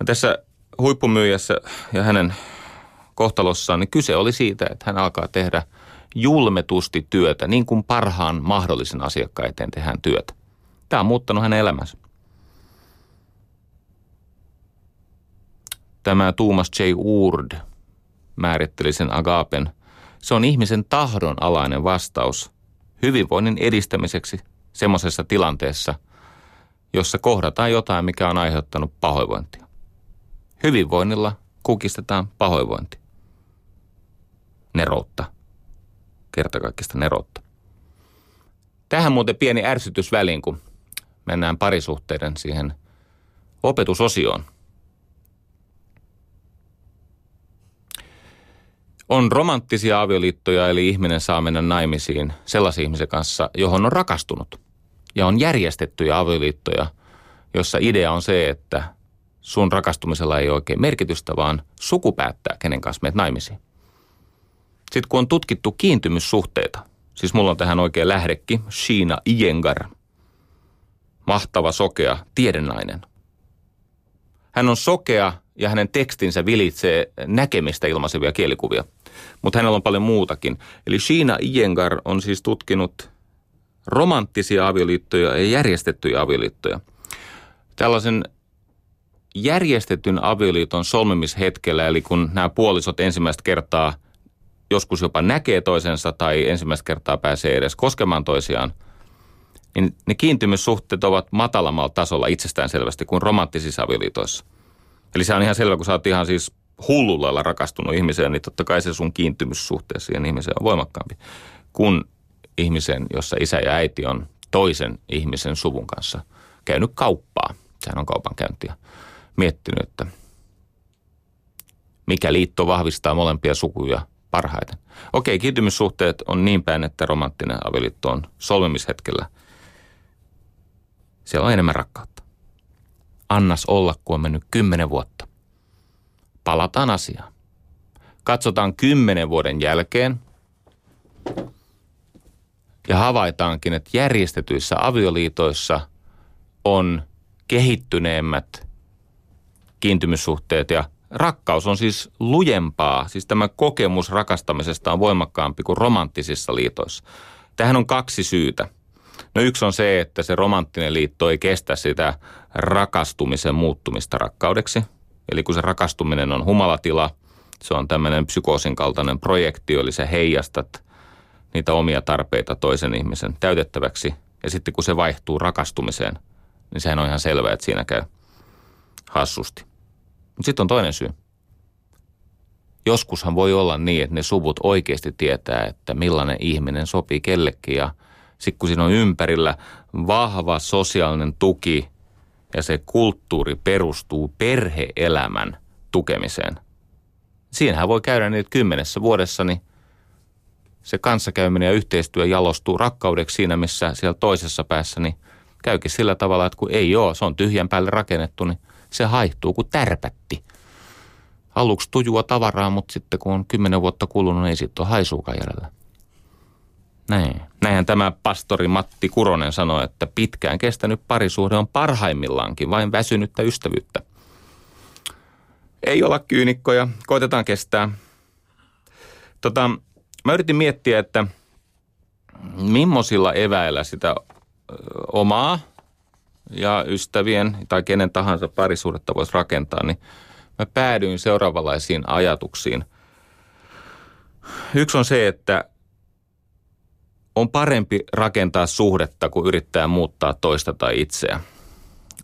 Ja tässä huippumyyjässä ja hänen kohtalossaan, niin kyse oli siitä, että hän alkaa tehdä julmetusti työtä, niin kuin parhaan mahdollisen asiakkaan eteen tehdään työtä. Tämä on muuttanut hänen elämänsä. Tämä Thomas J. Urd määritteli sen agapen. Se on ihmisen tahdon alainen vastaus hyvinvoinnin edistämiseksi semmoisessa tilanteessa, jossa kohdataan jotain, mikä on aiheuttanut pahoinvointia. Hyvinvoinnilla kukistetaan pahoinvointi. Neroutta. Kertakaikkista neroutta. Tähän muuten pieni ärsytys väliin, kun mennään parisuhteiden siihen opetusosioon. On romanttisia avioliittoja, eli ihminen saa mennä naimisiin sellaisen ihmisen kanssa, johon on rakastunut. Ja on järjestettyjä avioliittoja, jossa idea on se, että sun rakastumisella ei ole oikein merkitystä, vaan suku päättää, kenen kanssa menet naimisiin. Sitten kun on tutkittu kiintymyssuhteita, siis mulla on tähän oikein lähdekki, Shiina Iyengar, mahtava sokea tiedennainen. Hän on sokea ja hänen tekstinsä vilitsee näkemistä ilmaisevia kielikuvia. Mutta hänellä on paljon muutakin. Eli Shiina Iyengar on siis tutkinut romanttisia avioliittoja ja järjestettyjä avioliittoja. Tällaisen järjestetyn avioliiton solmimishetkellä, eli kun nämä puolisot ensimmäistä kertaa joskus jopa näkee toisensa tai ensimmäistä kertaa pääsee edes koskemaan toisiaan, niin ne kiintymyssuhteet ovat matalammalla tasolla itsestään selvästi kuin romanttisissa avioliitoissa. Eli se on ihan selvä, kun sä oot ihan siis hullulla rakastunut ihmiseen, niin totta kai se sun kiintymyssuhteessa siihen ihmiseen on voimakkaampi kuin ihmisen, jossa isä ja äiti on toisen ihmisen suvun kanssa käynyt kauppaa. Sehän on kaupankäyntiä miettinyt, että mikä liitto vahvistaa molempia sukuja parhaiten. Okei, kiintymyssuhteet on niin päin, että romanttinen avioliitto on solmimishetkellä. Siellä on enemmän rakkautta. Annas olla, kun on mennyt kymmenen vuotta. Palataan asiaan. Katsotaan kymmenen vuoden jälkeen ja havaitaankin, että järjestetyissä avioliitoissa on kehittyneemmät kiintymyssuhteet ja rakkaus on siis lujempaa, siis tämä kokemus rakastamisesta on voimakkaampi kuin romanttisissa liitoissa. Tähän on kaksi syytä. No yksi on se, että se romanttinen liitto ei kestä sitä rakastumisen muuttumista rakkaudeksi. Eli kun se rakastuminen on humalatila, se on tämmöinen psykoosin kaltainen projekti, eli sä heijastat niitä omia tarpeita toisen ihmisen täytettäväksi. Ja sitten kun se vaihtuu rakastumiseen, niin sehän on ihan selvää, että siinä käy hassusti. Mutta sitten on toinen syy. Joskushan voi olla niin, että ne suvut oikeasti tietää, että millainen ihminen sopii kellekin ja sitten kun siinä on ympärillä vahva sosiaalinen tuki ja se kulttuuri perustuu perheelämän tukemiseen. Siinähän voi käydä niin, että kymmenessä vuodessa niin se kanssakäyminen ja yhteistyö jalostuu rakkaudeksi siinä, missä siellä toisessa päässä niin käykin sillä tavalla, että kun ei ole, se on tyhjän päälle rakennettu, niin se haihtuu kuin tärpätti. aluksi tujua tavaraa, mutta sitten kun on kymmenen vuotta kulunut, niin ei sitten ole haisuukaan jäljellä. Näin. Näinhän tämä pastori Matti Kuronen sanoi, että pitkään kestänyt parisuhde on parhaimmillaankin vain väsynyttä ystävyyttä. Ei olla kyynikkoja, koitetaan kestää. Tota, mä yritin miettiä, että millaisilla eväillä sitä omaa ja ystävien tai kenen tahansa parisuhdetta voisi rakentaa, niin mä päädyin seuraavanlaisiin ajatuksiin. Yksi on se, että on parempi rakentaa suhdetta kuin yrittää muuttaa toista tai itseä.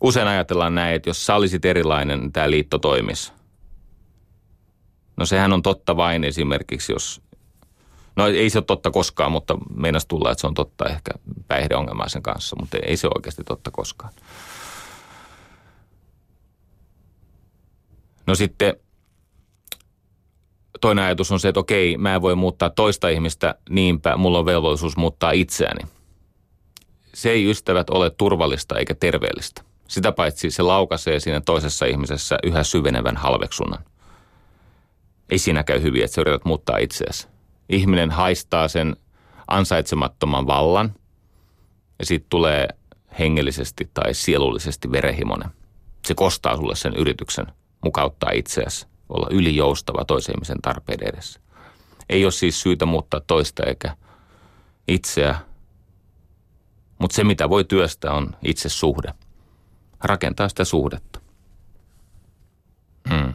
Usein ajatellaan näin, että jos sä olisit erilainen, niin tämä liitto toimisi. No sehän on totta vain esimerkiksi, jos... No ei se ole totta koskaan, mutta meinas tulla, että se on totta ehkä päihdeongelmaisen kanssa, mutta ei se oikeasti totta koskaan. No sitten toinen ajatus on se, että okei, mä en voi muuttaa toista ihmistä, niinpä mulla on velvollisuus muuttaa itseäni. Se ei ystävät ole turvallista eikä terveellistä. Sitä paitsi se laukaisee siinä toisessa ihmisessä yhä syvenevän halveksunnan. Ei siinä käy hyvin, että sä yrität muuttaa itseäsi. Ihminen haistaa sen ansaitsemattoman vallan ja sitten tulee hengellisesti tai sielullisesti verehimonen. Se kostaa sulle sen yrityksen mukauttaa itseäsi olla ylijoustava toisen ihmisen tarpeiden edessä. Ei ole siis syytä muuttaa toista eikä itseä, mutta se mitä voi työstää on itse suhde. Rakentaa sitä suhdetta. Hmm.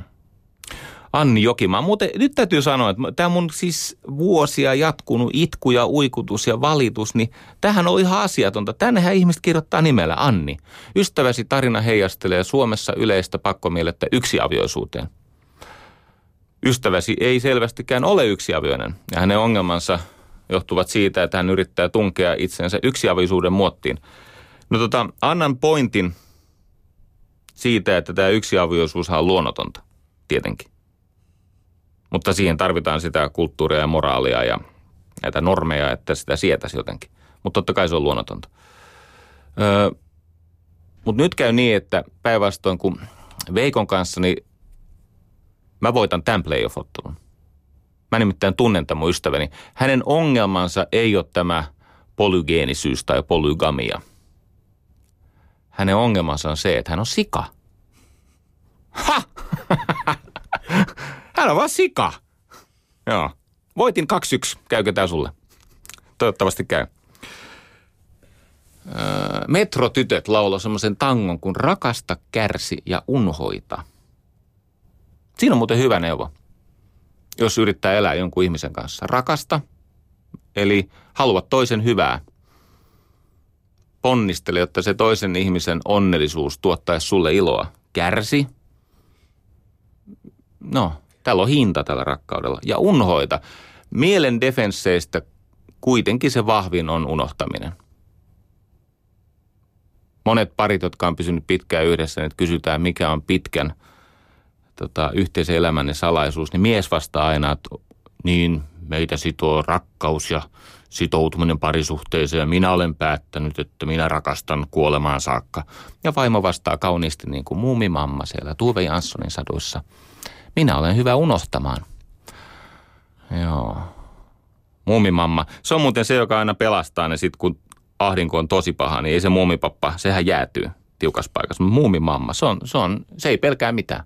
Anni Jokimaa. Muuten nyt täytyy sanoa, että tämä mun siis vuosia jatkunut itku ja uikutus ja valitus, niin tähän on ihan asiatonta. Tännehän ihmiset kirjoittaa nimellä Anni. Ystäväsi tarina heijastelee Suomessa yleistä pakkomielettä yksiavioisuuteen – ystäväsi ei selvästikään ole yksiavioinen ja hänen ongelmansa johtuvat siitä, että hän yrittää tunkea itsensä yksiavioisuuden muottiin. No tota, annan pointin siitä, että tämä yksiavioisuus on luonnotonta, tietenkin. Mutta siihen tarvitaan sitä kulttuuria ja moraalia ja näitä normeja, että sitä sietäisi jotenkin. Mutta totta kai se on luonnotonta. Öö, Mutta nyt käy niin, että päinvastoin kun Veikon kanssa, niin Mä voitan tämän playoff-ottelun. Mä nimittäin tunnen tämän mun ystäväni. Hänen ongelmansa ei ole tämä polygeenisyys tai polygamia. Hänen ongelmansa on se, että hän on sika. Ha! hän on vaan sika. Joo. Voitin 2-1. Käykö tää sulle? Toivottavasti käy. Öö, metrotytöt laulaa semmoisen tangon kuin Rakasta, kärsi ja unhoita – Siinä on muuten hyvä neuvo, jos yrittää elää jonkun ihmisen kanssa. Rakasta, eli haluat toisen hyvää. Ponnistele, jotta se toisen ihmisen onnellisuus tuottaisi sulle iloa. Kärsi. No, täällä on hinta tällä rakkaudella. Ja unhoita. Mielen defensseistä kuitenkin se vahvin on unohtaminen. Monet parit, jotka on pysynyt pitkään yhdessä, niin kysytään, mikä on pitkän – tota, yhteisen elämänne salaisuus, niin mies vastaa aina, että niin meitä sitoo rakkaus ja sitoutuminen parisuhteeseen ja minä olen päättänyt, että minä rakastan kuolemaan saakka. Ja vaimo vastaa kauniisti niin kuin muumimamma siellä Tuve Janssonin saduissa. Minä olen hyvä unohtamaan. Joo. Muumimamma. Se on muuten se, joka aina pelastaa ne sit, kun ahdinko on tosi paha, niin ei se muumipappa, sehän jäätyy tiukas paikassa. Muumimamma, se, on, se, on, se ei pelkää mitään.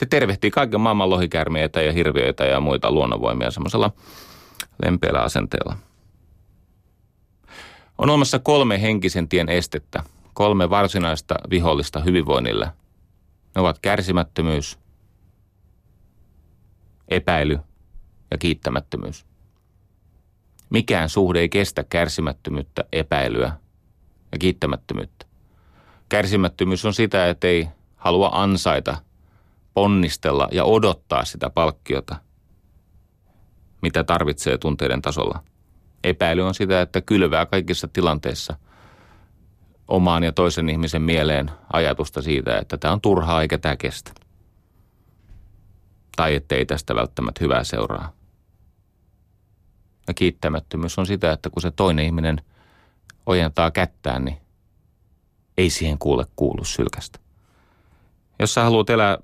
Se tervehtii kaiken maailman lohikärmiöitä ja hirviöitä ja muita luonnonvoimia semmoisella lempeällä asenteella. On olemassa kolme henkisen tien estettä, kolme varsinaista vihollista hyvinvoinnille. Ne ovat kärsimättömyys, epäily ja kiittämättömyys. Mikään suhde ei kestä kärsimättömyyttä, epäilyä ja kiittämättömyyttä. Kärsimättömyys on sitä, että ei halua ansaita – ponnistella ja odottaa sitä palkkiota, mitä tarvitsee tunteiden tasolla. Epäily on sitä, että kylvää kaikissa tilanteissa omaan ja toisen ihmisen mieleen ajatusta siitä, että tämä on turhaa eikä tämä kestä. Tai ettei tästä välttämättä hyvää seuraa. Ja kiittämättömyys on sitä, että kun se toinen ihminen ojentaa kättään, niin ei siihen kuule kuulu sylkästä. Jos sä haluat elää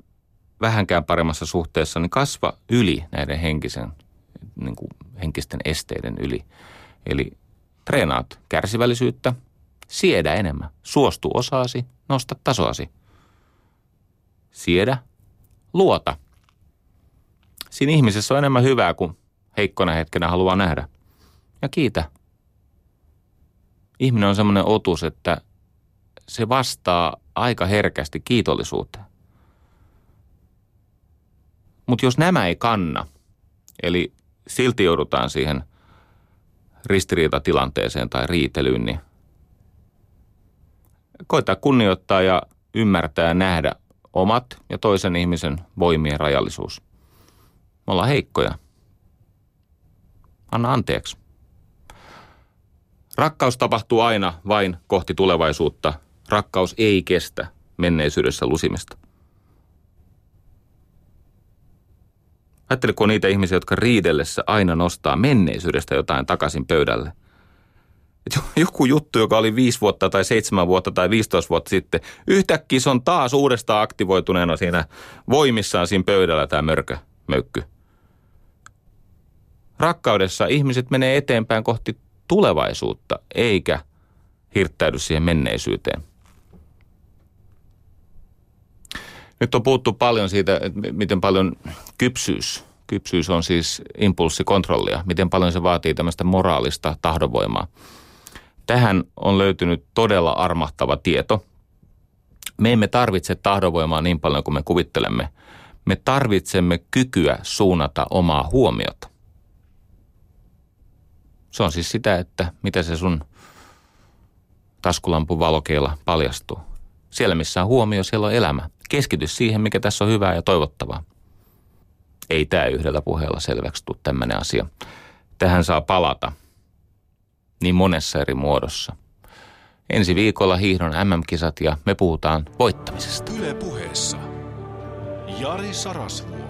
vähänkään paremmassa suhteessa, niin kasva yli näiden henkisen, niin kuin henkisten esteiden yli. Eli treenaat kärsivällisyyttä, siedä enemmän, suostu osaasi, nosta tasoasi. Siedä, luota. Siinä ihmisessä on enemmän hyvää kuin heikkona hetkenä haluaa nähdä. Ja kiitä. Ihminen on semmoinen otus, että se vastaa aika herkästi kiitollisuuteen. Mutta jos nämä ei kanna, eli silti joudutaan siihen ristiriitatilanteeseen tai riitelyyn, niin koittaa kunnioittaa ja ymmärtää ja nähdä omat ja toisen ihmisen voimien rajallisuus. Me ollaan heikkoja. Anna anteeksi. Rakkaus tapahtuu aina vain kohti tulevaisuutta. Rakkaus ei kestä menneisyydessä lusimista. Ajatteliko niitä ihmisiä, jotka riidellessä aina nostaa menneisyydestä jotain takaisin pöydälle? Et joku juttu, joka oli viisi vuotta tai seitsemän vuotta tai 15 vuotta sitten, yhtäkkiä se on taas uudestaan aktivoituneena siinä voimissaan siinä pöydällä tämä mörkö, möykky. Rakkaudessa ihmiset menee eteenpäin kohti tulevaisuutta, eikä hirttäydy siihen menneisyyteen. Nyt on puhuttu paljon siitä, että miten paljon kypsyys, kypsyys on siis impulssikontrollia, miten paljon se vaatii tämmöistä moraalista tahdonvoimaa. Tähän on löytynyt todella armahtava tieto. Me emme tarvitse tahdonvoimaa niin paljon kuin me kuvittelemme. Me tarvitsemme kykyä suunnata omaa huomiota. Se on siis sitä, että mitä se sun taskulampun valokeilla paljastuu. Siellä missä on huomio, siellä on elämä. Keskity siihen, mikä tässä on hyvää ja toivottavaa. Ei tämä yhdellä puheella selväksi tule tämmöinen asia. Tähän saa palata niin monessa eri muodossa. Ensi viikolla hiihdon MM-kisat ja me puhutaan voittamisesta. Yle puheessa. Jari Sarasvuo.